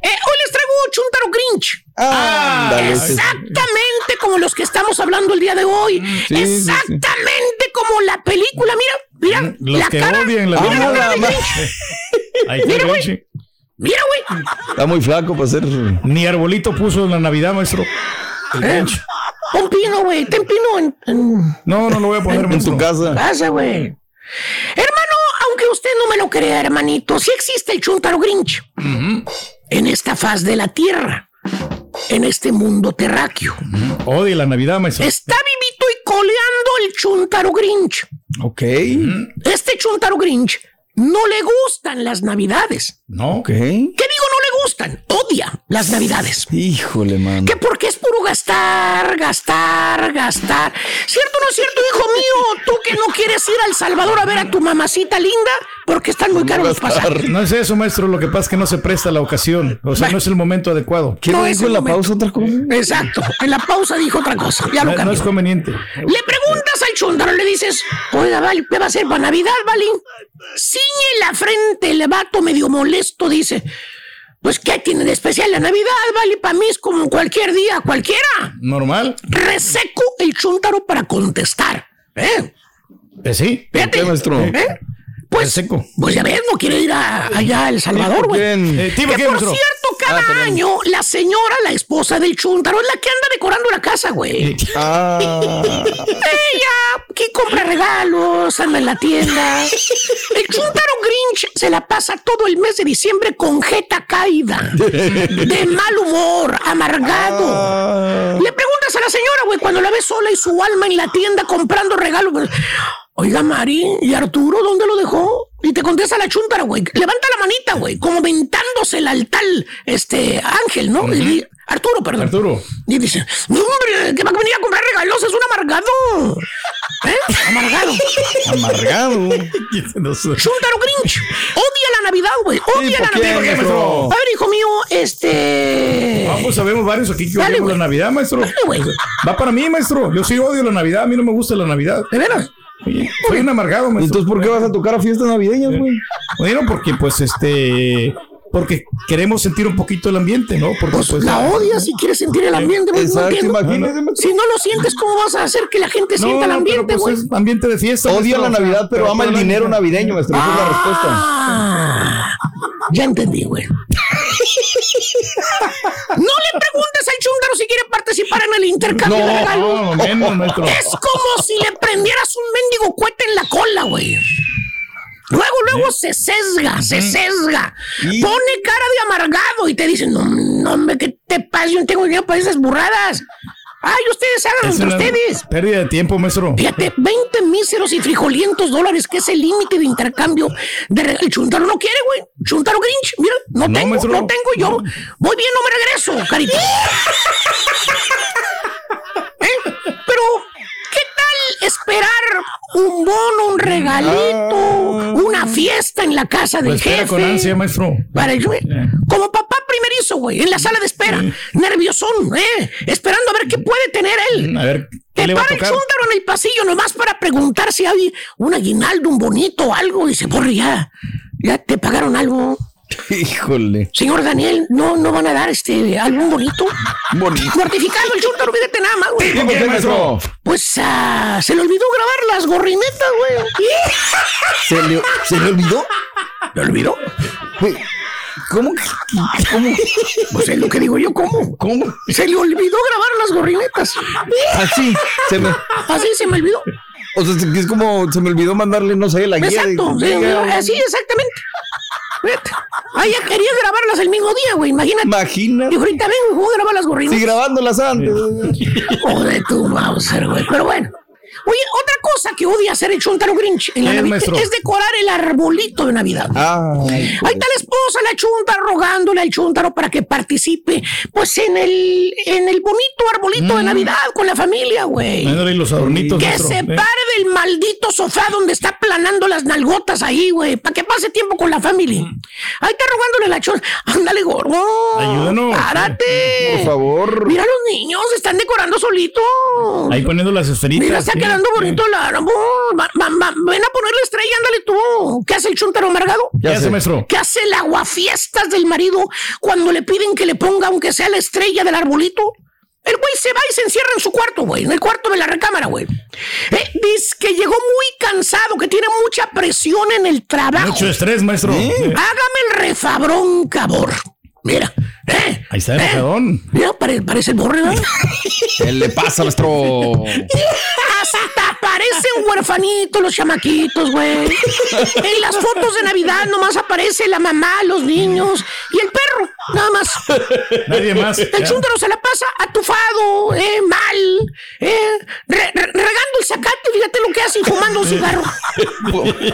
Eh, hoy les traigo chúntaro Grinch. Ándale, ese es- Exactamente como los que estamos hablando el día de hoy. sí, sí. Exactamente como la película. Mira, mira. Los la que cara, odian la mira. Ahí está Mira, güey. Grinch. Mira, güey. Está muy flaco para ser. Ni arbolito puso en la Navidad, maestro. El Eh, pino, güey. Ten pino en, en No, no lo voy a poner, En maestro. tu casa. casa, güey. Hermano, aunque usted no me lo crea, hermanito, sí existe el Chuntaro Grinch. En esta faz de la Tierra. En este mundo terráqueo. Odia la Navidad, maestro. Está vivito y coleando el Chuntaro Grinch. Ok. Este Chuntaro Grinch no le gustan las navidades. No. Ok. ¿Qué digo no le gustan? Odia las navidades. Híjole, man. Que porque es puro gastar, gastar, gastar. ¿Cierto o no es cierto, hijo mío? Tú que no quieres ir al Salvador a ver a tu mamacita linda porque están muy caros los pasajes. No es eso, maestro. Lo que pasa es que no se presta la ocasión. O sea, no es el momento adecuado. ¿Qué No dijo en la momento. pausa otra cosa? Exacto. En la pausa dijo otra cosa. Ya lo No, no es conveniente. Le chúndaro, le dices, oiga, ¿qué va a hacer para Navidad, Vali? Ciñe la frente, el vato medio molesto, dice, pues, ¿qué tiene de especial la Navidad, Vali? Para mí es como cualquier día, cualquiera. Normal. Reseco el chúntaro para contestar. ¿Eh? Eh, sí. Fíjate. ¿Qué, maestro? ¿Eh? Pues, seco. pues ya ves, no quiere ir a- allá a El Salvador, güey. Eh, Que ¿quién, por cierto, cada Ah, perdón. año la señora, la esposa del chúntaro, es la que anda decorando la casa, güey. Ah. Ella que compra regalos, anda en la tienda. El chuntaro Grinch se la pasa todo el mes de diciembre con jeta caída, de mal humor, amargado. Ah. Le preguntas a la señora, güey, cuando la ves sola y su alma en la tienda comprando regalos. Oiga, Mari, ¿y Arturo dónde lo dejó? Y te contesta la chuntara, güey. Levanta la manita, güey, como mentándose al tal, este, Ángel, ¿no? Y- Arturo, perdón. Arturo. Y dice, "No, hombre, que va a venir a comprar regalos, es un amargado. ¿Eh? Amargado. Amargado. Chuntaro Grinch. Odia la Navidad, güey. Odia ¿por la qué, Navidad. maestro? A ver, hijo mío, este. Ah, pues sabemos varios aquí que odiamos la Navidad, maestro. Dale. Va para mí, maestro. Yo sí odio la Navidad. A mí no me gusta la Navidad. ¿De veras? Soy un amargado, maestro. Entonces, ¿por qué vas a tocar a fiestas navideñas, güey? Bueno, porque pues este... Porque queremos sentir un poquito el ambiente, ¿no? Porque Pues, pues... la odias si quieres sentir el ambiente, güey. No Exacto, imagínese, maestro. Si no lo sientes, ¿cómo vas a hacer que la gente No, sienta el no, ambiente, güey? pues es ambiente de fiesta. Odia maestro, la Navidad, pero ama el dinero navideño, maestro. Esa es la respuesta. Ya entendí, güey. No le preguntes al chúndaro si quiere participar en el intercambio No, de regalos. no, menos, maestro. Es como si le prendieras un mendigo cohete en la cola, güey. Luego, luego se sesga, se sesga. Pone cara de amargado y te dice, no, no, hombre, ¿qué te pasa? Yo no tengo dinero para esas burradas. Ay, ustedes Es entre ustedes. Pérdida de tiempo, maestro. Fíjate, 20 míseros y frijolientos dólares, que es el límite de intercambio de. El chuntaro no quiere, güey. Chuntaro Grinch, mira, no, No, tengo, maestro. no tengo yo. Voy bien, no me regreso, carita. ¿Eh? Pero, ¿qué tal esperar un bono, un regalito, una fiesta en la casa del jefe? con ansia, maestro. Para el. Como papá primerizo, güey, en la sala de espera. Nerviosón, ¿eh? Esperando a ver qué puede tener él. A ver, ¿qué Te le va a para el tocar? chúntaro en el pasillo nomás para preguntar si hay un aguinaldo, un bonito algo. Dice, borre, ya, ya te pagaron algo. Híjole. Señor Daniel, no, no van a dar este algún bonito. Bonito. Mortificado el chúntaro, fíjate nada más, güey. Pues ah, se le olvidó grabar las gorrinetas, güey. ¿Se le, ¿Se le olvidó? ¿Le olvidó? ¿Cómo? ¿Cómo? Pues es lo que digo yo, ¿cómo? ¿Cómo? Se le olvidó grabar las gorrinetas. Así, se me... Así se me olvidó. O sea, es como se me olvidó mandarle, no sé, la guía. de- Exacto, sí, así exactamente. Ah, ya quería grabarlas el mismo día, güey, imagínate. Imagina. Dijo, ahorita vengo, voy a grabar las gorrinetas. Sí, grabándolas antes. Joder, tu Mauser, güey. Pero bueno. Oye, otra cosa que odia hacer el Chuntaro Grinch en la ¿Qué es, Navidad es decorar el arbolito de Navidad. Ay, Ahí está la esposa, la Chuntaro, rogándole al Chuntaro para que participe, pues, en el, en el bonito arbolito de Navidad con la familia, güey. Mándale los adornitos, Que maestro. se ¿eh? pare del maldito sofá donde está planando las nalgotas ahí, güey, para que pase tiempo con la familia. Ahí está rogándole la chon. Ándale, gordo. Ayúdanos. Párate. Por favor. Mira, los niños están decorando solitos. Ahí poniendo las esferitas. Mira, sí. Quedando bonito la. Va- va- va- ven a ponerle estrella, ándale tú. ¿Qué hace el chuntaro amargado? ¿Qué hace, maestro? ¿Qué hace el aguafiestas del marido cuando le piden que le ponga, aunque sea la estrella del arbolito? El güey se va y se encierra en su cuarto, güey, en el cuarto de la recámara, güey. Eh, dice que llegó muy cansado, que tiene mucha presión en el trabajo. Mucho estrés, maestro. Hágame el refabrón, cabor. Mira, eh, Ahí está mira, pare- parece el borre, ¿verdad? ¿Qué le pasa, maestro? Hasta parecen huerfanitos los chamaquitos, güey. En las fotos de Navidad nomás aparece la mamá, los niños y el perro, nada más. Nadie más. El Ya. chúntaro se la pasa atufado, eh, mal, eh, re- re- regando el zacate, fíjate lo que hace y fumando un cigarro.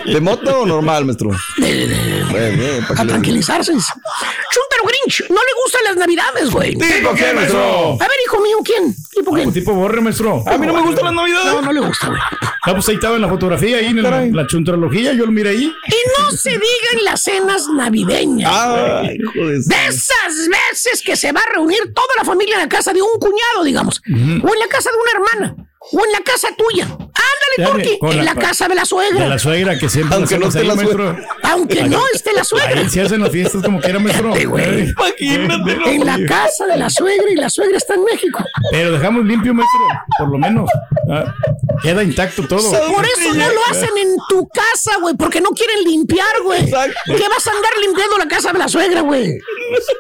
¿De moto o normal, maestro? De- de- Bueno, bien, para a tranquilizarse. Chúntaro Grinch, no le gustan las navidades, güey. ¿Tipo qué, maestro? A ver, hijo mío, ¿quién? ¿Tipo quién? Tipo borre, maestro. A mí no me gustan las navidades. No, no le gusta, güey. Ah, pues ahí estaba en la fotografía, ahí en la, la chuntrología, yo lo miré ahí. Y no se diga en las cenas navideñas. Ay, hijo de... Esas veces que se va a reunir toda la familia en la casa de un cuñado, digamos, o en la casa de una hermana, o en la casa tuya. Ándale, con en la casa de la suegra. De la suegra que siempre Aunque no esté ahí, la maestro. Aunque no esté la suegra. Ahí se hacen las fiestas como quiera, maestro. En la casa de la suegra y la suegra está en México. Pero dejamos limpio, maestro, por lo menos. Ah, queda intacto todo. Por eso no lo hacen en tu casa, güey, porque no quieren limpiar, güey. Exacto. ¿Qué vas a andar limpiando la casa de la suegra, güey?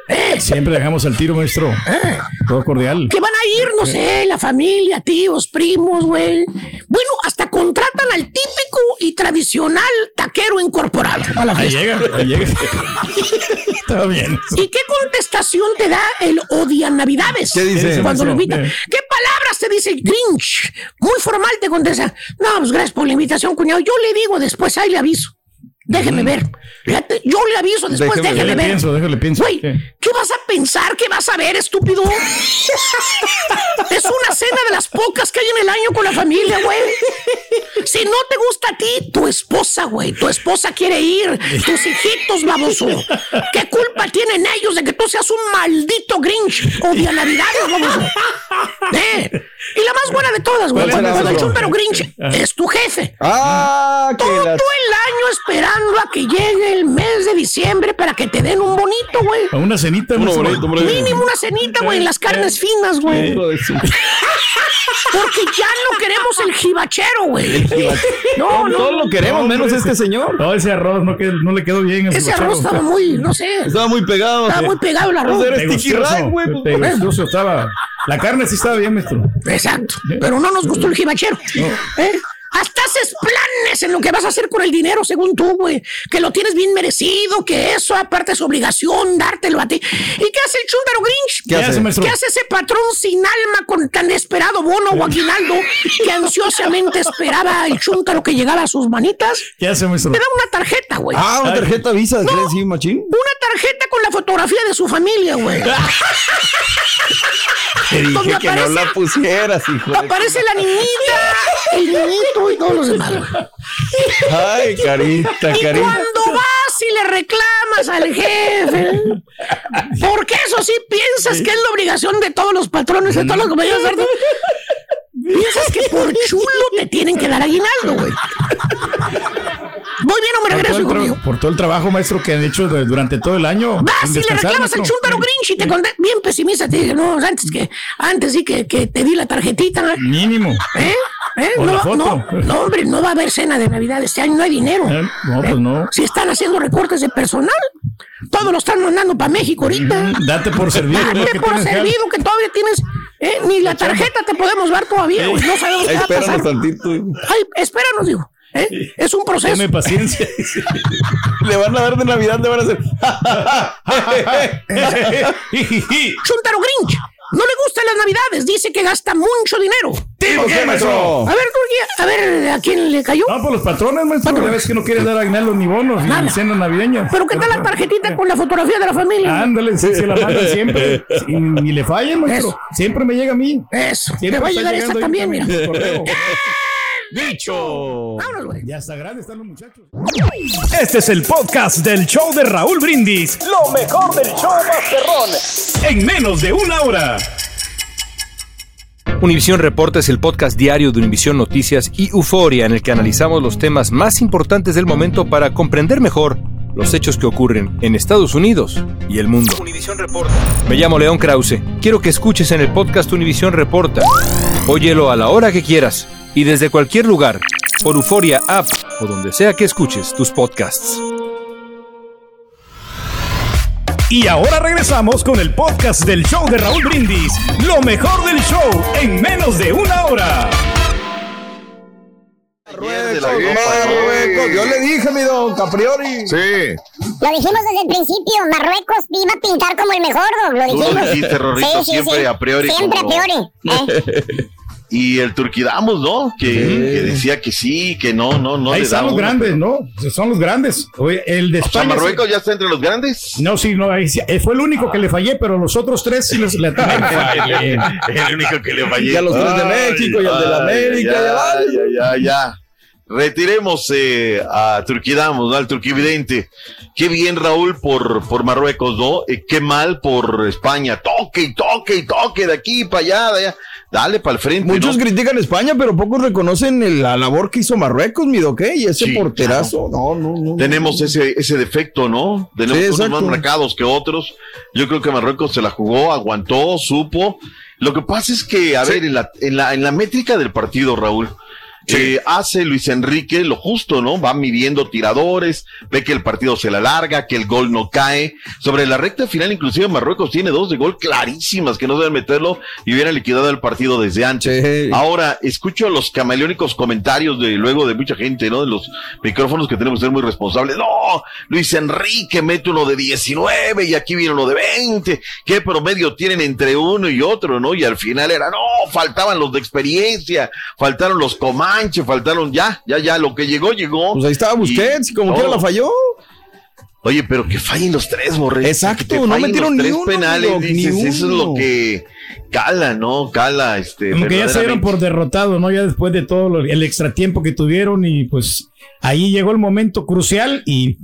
¿Eh? Siempre dejamos al tiro, maestro. Todo cordial. Que van a ir, no sé, la familia, tíos, primos, güey. Bueno, hasta contratan al típico y tradicional taquero incorporado a la Ahí llega, ahí llega. Está bien. ¿Y qué contestación te da el Odia Navidades? ¿Qué dice? Cuando lo maestro? invita. Eh. ¿Qué palabras te dice Grinch? Muy formal te contesta. No, pues gracias por la invitación, cuñado. Yo le digo después, ahí le aviso. Déjeme ver. Yo le aviso después, Déjeme déjeme, ver. pienso, déjale pienso. Güey. ¿qué vas a pensar? ¿Qué vas a ver, estúpido? es una cena de las pocas que hay en el año con la familia, güey. Si no te gusta a ti, tu esposa, güey. Tu esposa quiere ir. Tus hijitos, baboso. ¿Qué culpa tienen ellos de que tú seas un maldito Grinch? Odia Navidades, baboso. ¿Eh? Y la más buena de todas, güey. ¿Cuál es Cuando, el chúntaro Grinch es tu jefe. Ah, Todo el año esperando a que llegue el mes de diciembre para que te den un bonito, güey. Una cenita, maestro. bonito, hombre. Mínimo una cenita, güey, en las carnes finas, güey. Porque ya no queremos el jibachero, güey. No, no. Todos lo queremos, menos este señor. No, ese arroz no, qued- no le quedó bien. Ese arroz estaba muy, no sé. Estaba muy pegado. Estaba muy pegado el arroz. Era sticky Pegostoso, rice, güey. pues, estaba. La carne sí estaba bien, maestro. Exacto. Pero no nos gustó el jibachero. ¿Eh? Hasta haces planes en lo que vas a hacer con el dinero, según tú, güey. Que lo tienes bien merecido, que eso aparte es obligación dártelo a ti. ¿Y qué hace el chúntaro Grinch? ¿Qué hace, maestro? ¿Qué hace ese patrón sin alma con tan esperado bono o aguinaldo que ansiosamente esperaba el chúntaro que llegara a sus manitas? ¿Qué hace, maestro? Te da una tarjeta, güey. Ah, una tarjeta Visa, ¿qué sí, machín? Una tarjeta con la fotografía de su familia, güey. Te dije que no aparece- la pusieras, hijo de... Aparece la niñita, el niñito y todos los demás. güey. Ay, carita, Y carita. cuando vas y le reclamas al jefe, porque eso sí piensas que es la obligación de todos los patrones, de todos los compañeros, ¿verdad? Piensas que por chulo te tienen que dar aguinaldo, güey. Voy bien o me Por todo, regreso, el hijo mío. por todo el trabajo, maestro, que han hecho de- durante todo el año. Vas y le reclamas al chúntaro Grinch y te conté bien pesimista. Te dije, no, antes que, antes sí que, que te di la tarjetita. Mínimo. ¿Eh? ¿Eh? No, no, no, hombre, no va a haber cena de Navidad este año, no hay dinero. Eh, No, pues no. Si están haciendo recortes de personal, todos lo están mandando para México ahorita. Date por servido. Date que por servido que todavía tienes, eh, ni la tarjeta te podemos dar todavía, güey. No sabemos qué va a Espéranos pasar. tantito. Ay, espéranos, digo. ¿eh? Es un proceso. Deme paciencia. Le van a dar de Navidad, le van a hacer. Chuntaro Grinch. No le gustan las navidades, dice que gasta mucho dinero. ¿Por qué, maestro? A ver, a ver, ¿a quién le cayó? No, por los patrones, maestro. Ya ves que no quieren dar aguinaldos ni bonos, Nada. ni cenas navideñas. Pero ¿qué tal la tarjetita con la fotografía de la familia? Ándale, sí, se la mandan siempre. Y ni le fallen, maestro. Eso. Siempre me llega a mí. Eso, Siempre te va a llegar ahí también, mira. ¡Dicho! Vámonos, güey. Ya está grande, están los muchachos. Este es el podcast del show de Raúl Brindis. Lo mejor del show Masterrón. En menos de una hora. Univisión Reporta es el podcast diario de Univisión Noticias y Euforia en el que analizamos los temas más importantes del momento para comprender mejor los hechos que ocurren en Estados Unidos y el mundo. Me llamo León Krause. Quiero que escuches en el podcast Univisión Reporta. Óyelo a la hora que quieras y desde cualquier lugar por Euforia App o donde sea que escuches tus podcasts. Y ahora regresamos con el podcast del show de Raúl Brindis. Lo mejor del show en menos de una hora. Marruecos, Marruecos. Yo le dije, mi don Capriori. Sí. Lo dijimos desde el principio, Marruecos iba a pintar como el mejor, Doc, lo Tú lo dijimos. Rorrito, siempre a priori Siempre como- a priori. ¿eh? Y el Turquidamos, ¿no? Que, que decía que sí, que no, no, no. Ahí le están los grandes, pero- ¿no? Son los grandes. Oye, el de O sea, España. Marruecos ya está entre los grandes. No, sí, no, ahí sí, eh, fue el único que le fallé, pero los otros tres sí les le atiné. el único que le fallé. Y a los tres de México y al de la América, Ya, ya ya, ya, ya. Retiremos eh, a Turquidamos, ¿no? al turquividente. Qué bien, Raúl, por, por Marruecos, ¿no? Eh, qué mal por España. Toque y toque y toque de aquí para allá, de allá. Dale para el frente. Muchos ¿no? critican España, pero pocos reconocen el- la labor que hizo Marruecos, mi doque, y ese Sí, porterazo. No, no, no. Tenemos ese, ese defecto, ¿no? Tenemos Sí, unos más marcados que otros. Yo creo que Marruecos se la jugó, aguantó, supo. Lo que pasa es que, a ver, en la, en, la, en la métrica del partido, Raúl, eh, hace Luis Enrique lo justo, ¿no? Va midiendo tiradores, ve que el partido se la larga, que el gol no cae. Sobre la recta final, inclusive Marruecos tiene dos de gol clarísimas que no deben meterlo y hubiera liquidado el partido desde antes. Ahora, escucho los camaleónicos comentarios de luego de mucha gente, ¿no? De los micrófonos que tenemos que ser muy responsables. No, Luis Enrique mete uno de 19 y aquí viene uno de 20. ¿Qué promedio tienen entre uno y otro, no? Y al final era, no, faltaban los de experiencia, faltaron los Comanche, faltaron ya, ya, ya, lo que llegó, llegó. Pues ahí estaba Busquets, y como quiera la falló. Oye, pero que fallen los tres, Borré. Exacto, no metieron los ni tres uno, penales, ni dices, eso es uno. lo que cala, ¿no? Cala, este. Como que ya se dieron por derrotados, ¿no? Ya después de todo lo- el extratiempo que tuvieron y pues ahí llegó el momento crucial y,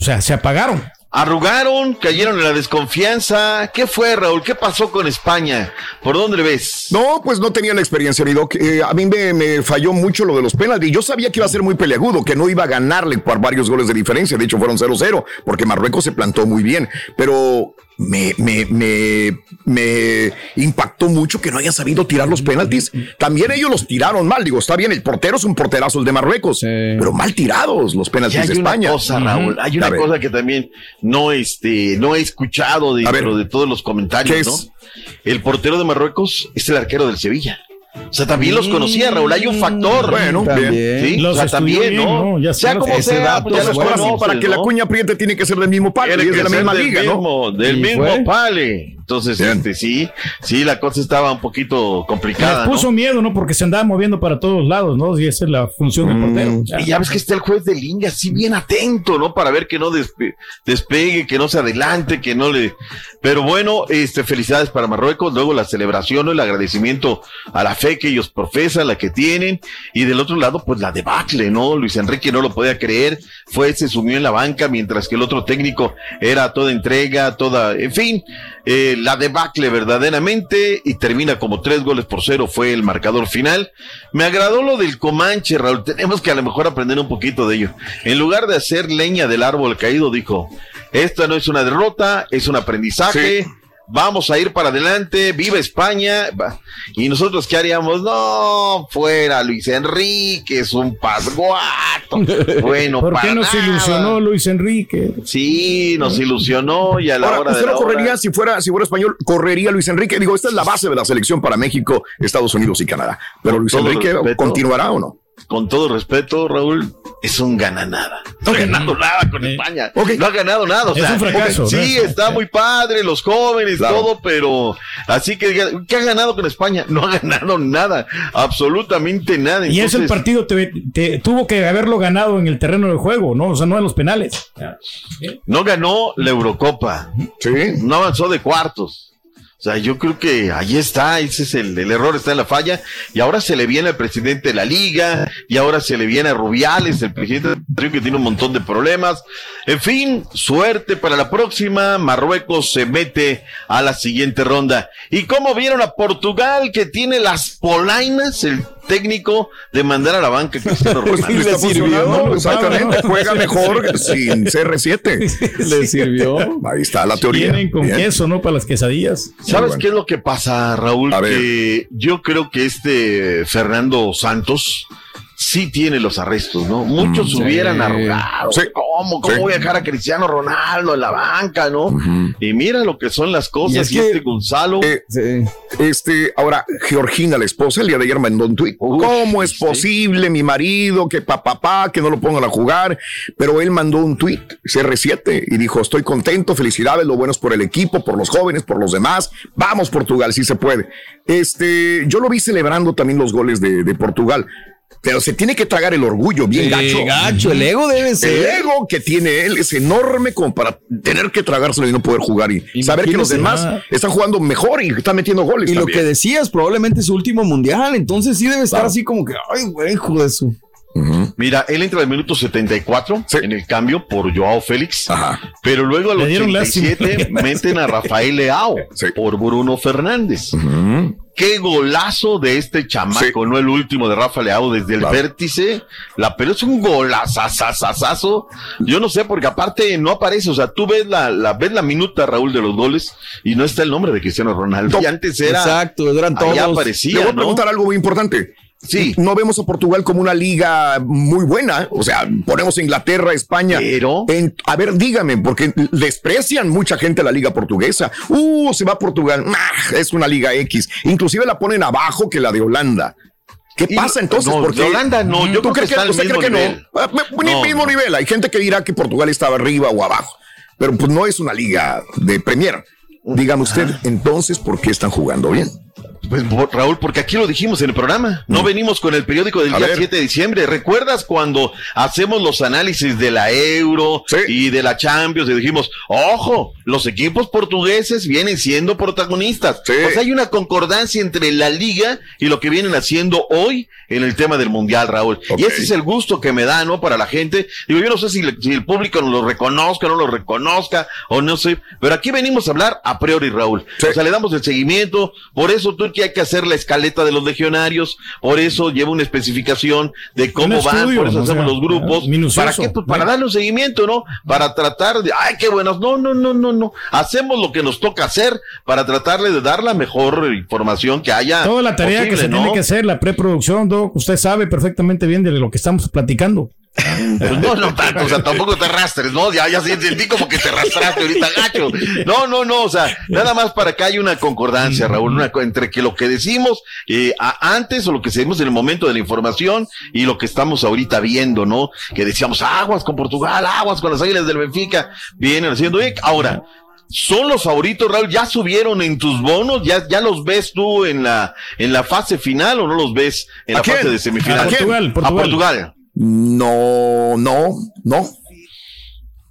o sea, se apagaron. Arrugaron, cayeron en la desconfianza. ¿Qué fue, Raúl? ¿Qué pasó con España? ¿Por dónde le ves? No, pues no tenía la experiencia, doc. Eh, a mí me, me falló mucho lo de los penaltis. Yo sabía que iba a ser muy peleagudo, que no iba a ganarle por varios goles de diferencia. De hecho, fueron 0-0, porque Marruecos se plantó muy bien. Pero me, me, me, me impactó mucho que no hayan sabido tirar los penaltis. También ellos los tiraron mal. Digo, está bien, el portero es un porterazo el de Marruecos, pero mal tirados los penaltis hay de España. Una cosa, Raúl, hay una cosa que también no, este, no he escuchado dentro de todos los comentarios, ¿no? El portero de Marruecos es el arquero del Sevilla. O sea, también los conocía, Raúl. Hay un factor. Bueno. Sí, Los o sea, también, ¿no? Ya sea como sea, pues ya los para que la cuña apriete tiene que ser del mismo palo, es de la misma del liga, mismo, ¿no? Del mismo fue. pale. Entonces, este, sí, sí, la cosa estaba un poquito complicada. Les puso ¿no? miedo, ¿no? Porque se andaba moviendo para todos lados, ¿no? Y esa es la función del portero. Y ya ves que está el juez de línea así bien atento, ¿no? Para ver que no despe- despegue, que no se adelante, que no le... Pero bueno, este, felicidades para Marruecos, luego la celebración, ¿no? el agradecimiento a la fe que ellos profesan, la que tienen, y del otro lado, pues la debacle, ¿no? Luis Enrique no lo podía creer, fue, se sumió en la banca, mientras que el otro técnico era toda entrega, toda, en fin, eh, la debacle verdaderamente, y termina como tres goles por cero, fue el marcador final. Me agradó lo del Comanche, Raúl, tenemos que a lo mejor aprender un poquito de ello. En lugar de hacer leña del árbol caído, dijo, esta no es una derrota, es un aprendizaje. Vamos a ir para adelante, viva España. Y nosotros, ¿qué haríamos? No, fuera Luis Enrique, es un pasguato. Bueno, ¿Por para qué nos nada. ilusionó Luis Enrique? Sí, nos ilusionó y a la Ahora, hora de usted la no hora- correría si fuera, si fuera español, correría Luis Enrique. Digo, esta es la base de la selección para México, Estados Unidos y Canadá. Pero Luis todo Enrique respeto. continuará o no? Con todo respeto, Raúl, es un gana nada. No ha ganado nada con España. No ha ganado nada. o Es sea, un fracaso, Sí, ¿no? está muy padre, los jóvenes, Claro. todo, pero así que ¿qué ha ganado con España? No ha ganado nada, absolutamente nada. Y ese partido te, te- tuvo que haberlo ganado en el terreno de juego, ¿no? O sea, no en los penales. no ganó la Eurocopa. No avanzó de cuartos. O sea, yo creo que ahí está, ese es el, el error, está en la falla. Y ahora se le viene al presidente de la liga, y ahora se le viene a Rubiales, el presidente de la federación, que tiene un montón de problemas. En fin, suerte para la próxima. Marruecos se mete a la siguiente ronda. ¿Y cómo vieron a Portugal, que tiene las polainas, el técnico, de mandar a la banca a Cristiano Pues Ronaldo? le sirvió, exactamente. Juega mejor sin CR7. Le sirvió. Ahí está la teoría. Vienen con Bien. queso, ¿no? Para las quesadillas. ¿Sabes qué es lo que pasa, Raúl? Que yo creo que este Fernando Santos sí tiene los arrestos, ¿no? Muchos Mm, sí. hubieran arrogado. Sí. ¿Cómo? ¿Cómo Sí. voy a dejar a Cristiano Ronaldo en la banca, no? Y mira lo que son las cosas. Y Y, es que- este Gonzalo. Eh, Este, ahora, Georgina, la esposa, el día de ayer mandó un tuit. ¿Cómo es posible, mi marido, que papá, papá, que no lo pongan a jugar? Pero él mandó un tuit, CR7, y dijo, estoy contento, felicidades, lo bueno es por el equipo, por los jóvenes, por los demás. Vamos, Portugal, si se puede. Este, yo lo vi celebrando también los goles de, de Portugal. Pero se tiene que tragar el orgullo bien Sí, gacho. gacho, el ego debe ser. El ego que tiene él es enorme como para tener que tragárselo y no poder jugar y saber que los demás Ah. están jugando mejor y están metiendo goles. Y lo que decías, probablemente su último mundial, entonces sí debe estar así como que, ay, güey, hijo de su. Mira, él entra al minuto 74 en el cambio por Joao Félix, pero luego al Le dieron 87 lástima. meten a Rafael Leao por Bruno Fernández. Qué golazo de este chamaco, no el último de Rafa Leao desde el vértice. La pero es un golazazazazazo. Yo no sé, porque aparte no aparece. O sea, tú ves la, la, ves la minuta, Raúl, de los goles y no está el nombre de Cristiano Ronaldo. Y antes era. Exacto, eran todos. aparecía. Le voy a ¿no? preguntar algo muy importante. Sí. No vemos a Portugal como una liga muy buena. O sea, ponemos a Inglaterra, España. Pero. En- a ver, dígame, porque desprecian mucha gente la liga portuguesa. Uh, se va a Portugal. Es una liga X. Inclusive la ponen abajo que la de Holanda. ¿Qué pasa entonces? no, Porque Holanda no, yo ¿Tú creo que usted cree que nivel. no? Ah, ni No, mismo no. nivel. Hay gente que dirá que Portugal estaba arriba o abajo. Pero pues no es una liga de Premier. Dígame usted, entonces, ¿por qué están jugando bien? Pues Raúl, porque aquí lo dijimos en el programa, no venimos con el periódico del A día ver. 7 de diciembre. ¿Recuerdas cuando hacemos los análisis de la Euro y de la Champions y dijimos, ojo, los equipos portugueses vienen siendo protagonistas? Sea, hay una concordancia entre la liga y lo que vienen haciendo hoy en el tema del Mundial, Raúl. Y ese es el gusto que me da, ¿no? Para la gente. Digo, yo no sé si, le- si el público lo reconozca, no lo reconozca, o no sé, pero aquí venimos a hablar a priori, Raúl. O sea, le damos el seguimiento, por eso Turquía hay que hacer la escaleta de los legionarios, por eso lleva una especificación de cómo van, por eso hacemos sea, los grupos. minucioso, ¿Para qué? Pues para darle un seguimiento, ¿no? Para tratar de, ay, qué buenas. No, no, no, no, no. Hacemos lo que nos toca hacer para tratarle de dar la mejor información que haya. Toda la tarea que se ¿no? tiene que hacer, la preproducción, Doc, usted sabe perfectamente bien de lo que estamos platicando. Pues no, no tanto, o sea, tampoco te arrastres, ¿no? Ya, ya sentí como que te arrastraste ahorita, gacho. No, no, no, o sea, nada más para que haya una concordancia, Raúl, una, entre que lo que decimos eh, a- antes o lo que decimos en el momento de la información y lo que estamos ahorita viendo, ¿no? Que decíamos aguas con Portugal, aguas con las águilas del Benfica, vienen haciendo. eh, ahora, son los favoritos, Raúl, ya subieron en tus bonos, ya, ya los ves tú en la, en la fase final o no los ves en ¿A la fase de semifinal. ¿A Portugal, A Portugal. No, no, no.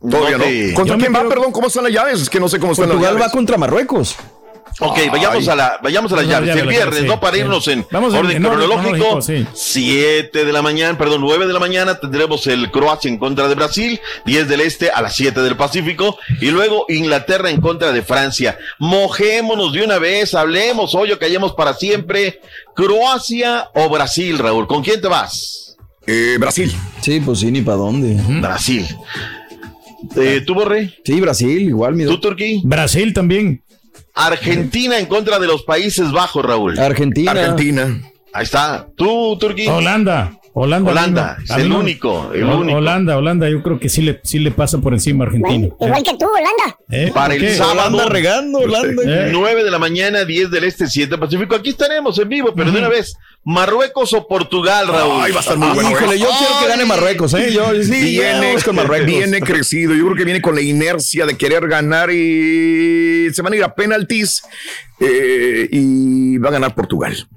Todavía No te- ¿Contra quién va? creo- Perdón, ¿cómo están las llaves? Es que no sé cómo están Portugal las va llaves. contra Marruecos. Ok, vayamos a la, vayamos a las Vamos a la llaves. llave, El viernes, ¿no? Para sí. irnos en Vamos en- orden en cronológico. cronológico, sí. 7 de la mañana, perdón, 9 de la mañana tendremos el Croacia en contra de Brasil, 10 del Este a las 7 del Pacífico y luego Inglaterra en contra de Francia. Mojémonos de una vez, hablemos hoy o callemos para siempre. Croacia o Brasil, Raúl, ¿con quién te vas? Eh, Brasil. Sí, pues sí, ni para dónde. Brasil. Eh, ¿Tú, Borré? Sí, Brasil, igual, mi ¿Tú, Turquí? Brasil también. Argentina en contra de los Países Bajos, Raúl. Argentina. Argentina. Ahí está. ¿Tú, Turquí? Holanda. Holanda. Holanda, es el único, el único. Holanda, Holanda, yo creo que sí le, sí le pasa por encima a Argentina. Igual que tú, Holanda. ¿Eh? Para ¿Por el sábado. Holanda regando, Holanda. Eh. 9 de la mañana, 10 del Este, 7 del Pacífico. Aquí estaremos en vivo, pero de una vez, Marruecos o Portugal, Raúl. Ay, va a estar muy bueno. Híjole, ¿eh? yo quiero que gane Marruecos, ¿eh? Yo sí, viene, con Marruecos. viene crecido. Yo creo que viene con la inercia de querer ganar y se van a ir a penaltis eh, y va a ganar Portugal.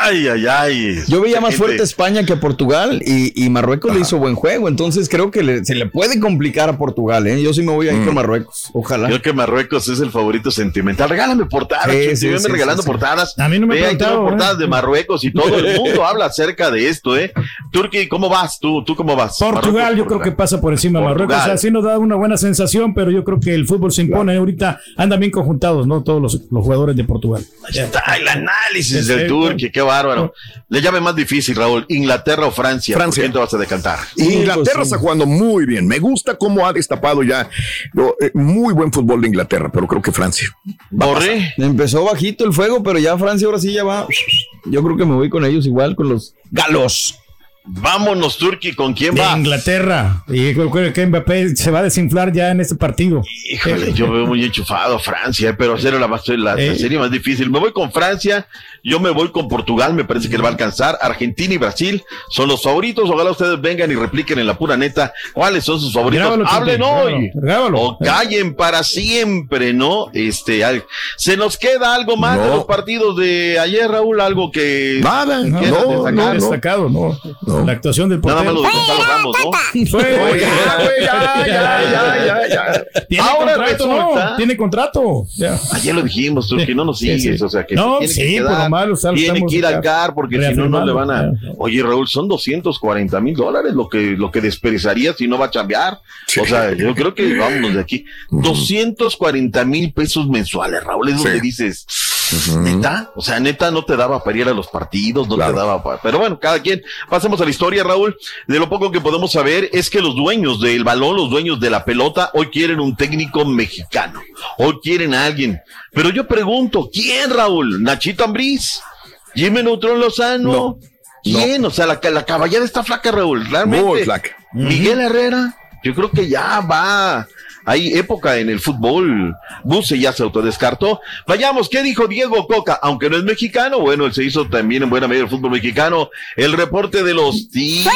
Ay, ay, ay. Yo veía más fuerte a España que a Portugal y, y Marruecos le hizo buen juego, entonces creo que le- se le puede complicar a Portugal, ¿eh? Yo sí me voy a ir Mm. con Marruecos, ojalá. Creo que Marruecos es el favorito sentimental. Regálame portadas, Sí, regalando sí, sí. portadas. A mí no me Ve, preguntado, portadas de Marruecos y todo el mundo habla acerca de esto, ¿eh? Turki, ¿cómo vas? ¿Tú, tú cómo vas? Portugal, Marruecos, yo creo que pasa por encima de. Marruecos. O sea, sí nos da una buena sensación, pero yo creo que el fútbol se impone. Ahorita andan bien conjuntados, ¿no? Todos los, los jugadores de Portugal. Ahí está el análisis Sí, del sí, Qué bárbaro. Le llame más difícil, Raúl. ¿Inglaterra o Francia? Francia. ¿Por quién te vas a decantar? Inglaterra pues, está jugando muy bien. Me gusta cómo ha destapado ya lo- eh, muy buen fútbol de Inglaterra, pero creo que Francia. Borré. Empezó bajito el fuego, pero ya Francia ahora sí ya va. Yo creo que me voy con ellos igual, con los galos. Vámonos, Turki, ¿con quién De va? Inglaterra. Y creo que Mbappé se va a desinflar ya en este partido. Híjole, yo veo muy enchufado a Francia, pero hacer la, más- la, la Eh. serie más difícil. Me voy con Francia, yo me voy con Portugal, me parece que le va a alcanzar. Argentina y Brasil son los favoritos. Ojalá ustedes vengan y repliquen en la pura neta cuáles son sus favoritos. Grábalo, Hablen hoy grábalo, o callen para siempre, ¿no? Este, al- se nos queda algo más de los partidos de ayer, Raúl, algo que Nada, No, no, destacar. no, no. ¿No? La actuación del Nada más portero. lo de Gonzalo Ramos, ¿no? Fue- Oye, ya, ya, ya, ya, ya, ya. Tiene Ahora contrato, resulta- ¿no? Tiene contrato. Ya. Ayer lo dijimos, tú, que no nos Sí, sigues, sí. o sea, que No, se tiene sí, que por quedar, lo malo, tiene que ir al CAR porque si no, no le van a... Oye, Raúl, son 240 mil dólares lo que, lo que desperdiciaría si no va a chambear. O sea, yo creo que vámonos de aquí. 240 mil pesos mensuales, Raúl, es Sí. donde dices... Neta, o sea, neta no te daba para ir a los partidos, no Claro. te daba para... Pero bueno, cada quien. Pasemos a la historia, Raúl. De lo poco que podemos saber es que los dueños del balón, los dueños de la pelota, hoy quieren un técnico mexicano. Hoy quieren a alguien. Pero yo pregunto, ¿quién, Raúl? ¿Nachito Ambriz? ¿Jimmy Neutrón Lozano? No. ¿Quién? O sea, la, la caballada está flaca, Raúl. Realmente. Muy flaca. Miguel Herrera, yo creo que ya va. Hay época en el fútbol. Buse ya se autodescartó. Vayamos, ¿qué dijo Diego Coca? Aunque no es mexicano, bueno, él se hizo también en buena medida el fútbol mexicano. El reporte de los Tigres.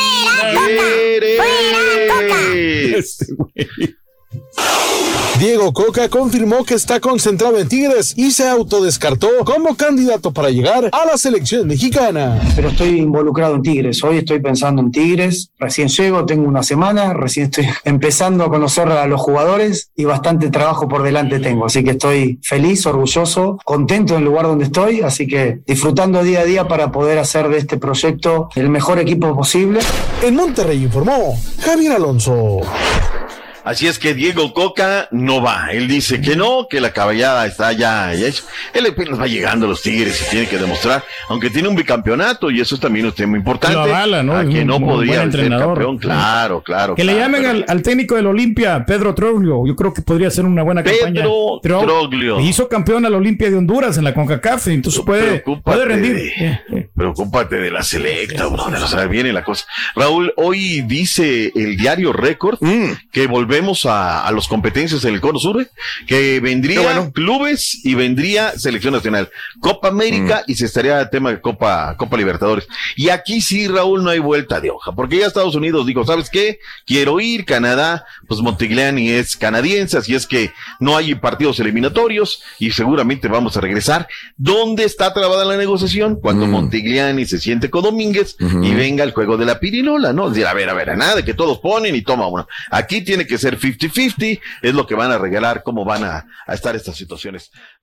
Diego Coca confirmó que está concentrado en Tigres y se autodescartó como candidato para llegar a la selección mexicana. Pero estoy involucrado en Tigres. Hoy estoy pensando en Tigres. Recién llego, tengo una semana, recién estoy empezando a conocer a los jugadores y bastante trabajo por delante tengo. Así que estoy feliz, orgulloso, contento en el lugar donde estoy. Así que disfrutando día a día para poder hacer de este proyecto el mejor equipo posible. En Monterrey informó Javier Alonso. Así es que Diego Coca no va. Él dice que no, que la caballada está ya, hecha. Él apenas va llegando a los Tigres y tiene que demostrar, aunque tiene un bicampeonato y eso es también un tema importante. Lo avala, ¿no? A que un no muy podría buen ser campeón. Claro, claro. Que le llamen pero- al, al técnico del Olimpia, Pedro Troglio. Yo creo que podría ser una buena campaña. Pedro Tro- Troglio. Hizo campeón al Olimpia de Honduras en la CONCACAF, entonces puede, puede rendir. de- preocúpate de la selecta, brother. O sea, viene la cosa. Raúl, hoy dice el diario Récord Mm. que volvemos a, a las competencias del Cono Sur, que vendría clubes y vendría selección nacional, Copa América Mm. y se estaría el tema de Copa, Copa Libertadores. Y aquí sí, Raúl, no hay vuelta de hoja, porque ya Estados Unidos dijo, ¿sabes qué? Quiero ir, Canadá, pues Montigliani es canadiense, así es que no hay partidos eliminatorios y seguramente vamos a regresar. ¿Dónde está trabada la negociación? Cuando Montigliani se siente con Domínguez y venga el juego de la pirinola, ¿no? Es decir, a ver, a ver, a nada que todos ponen y toma uno. Aquí tiene que ser 50-50, es lo que van a regalar, cómo van a, a estar estas situaciones.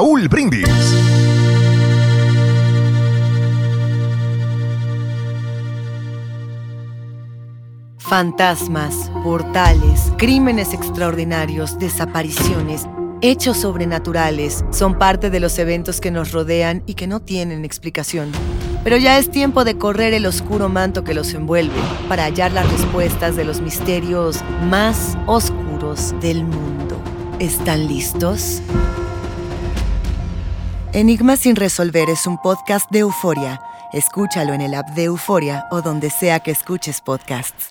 Raúl Brindis. Fantasmas, portales, crímenes extraordinarios, desapariciones, hechos sobrenaturales son parte de los eventos que nos rodean y que no tienen explicación. Pero ya es tiempo de correr el oscuro manto que los envuelve para hallar las respuestas de los misterios más oscuros del mundo. ¿Están listos? Enigma sin resolver es un podcast de euforia. Escúchalo en el app de Euforia o donde sea que escuches podcasts.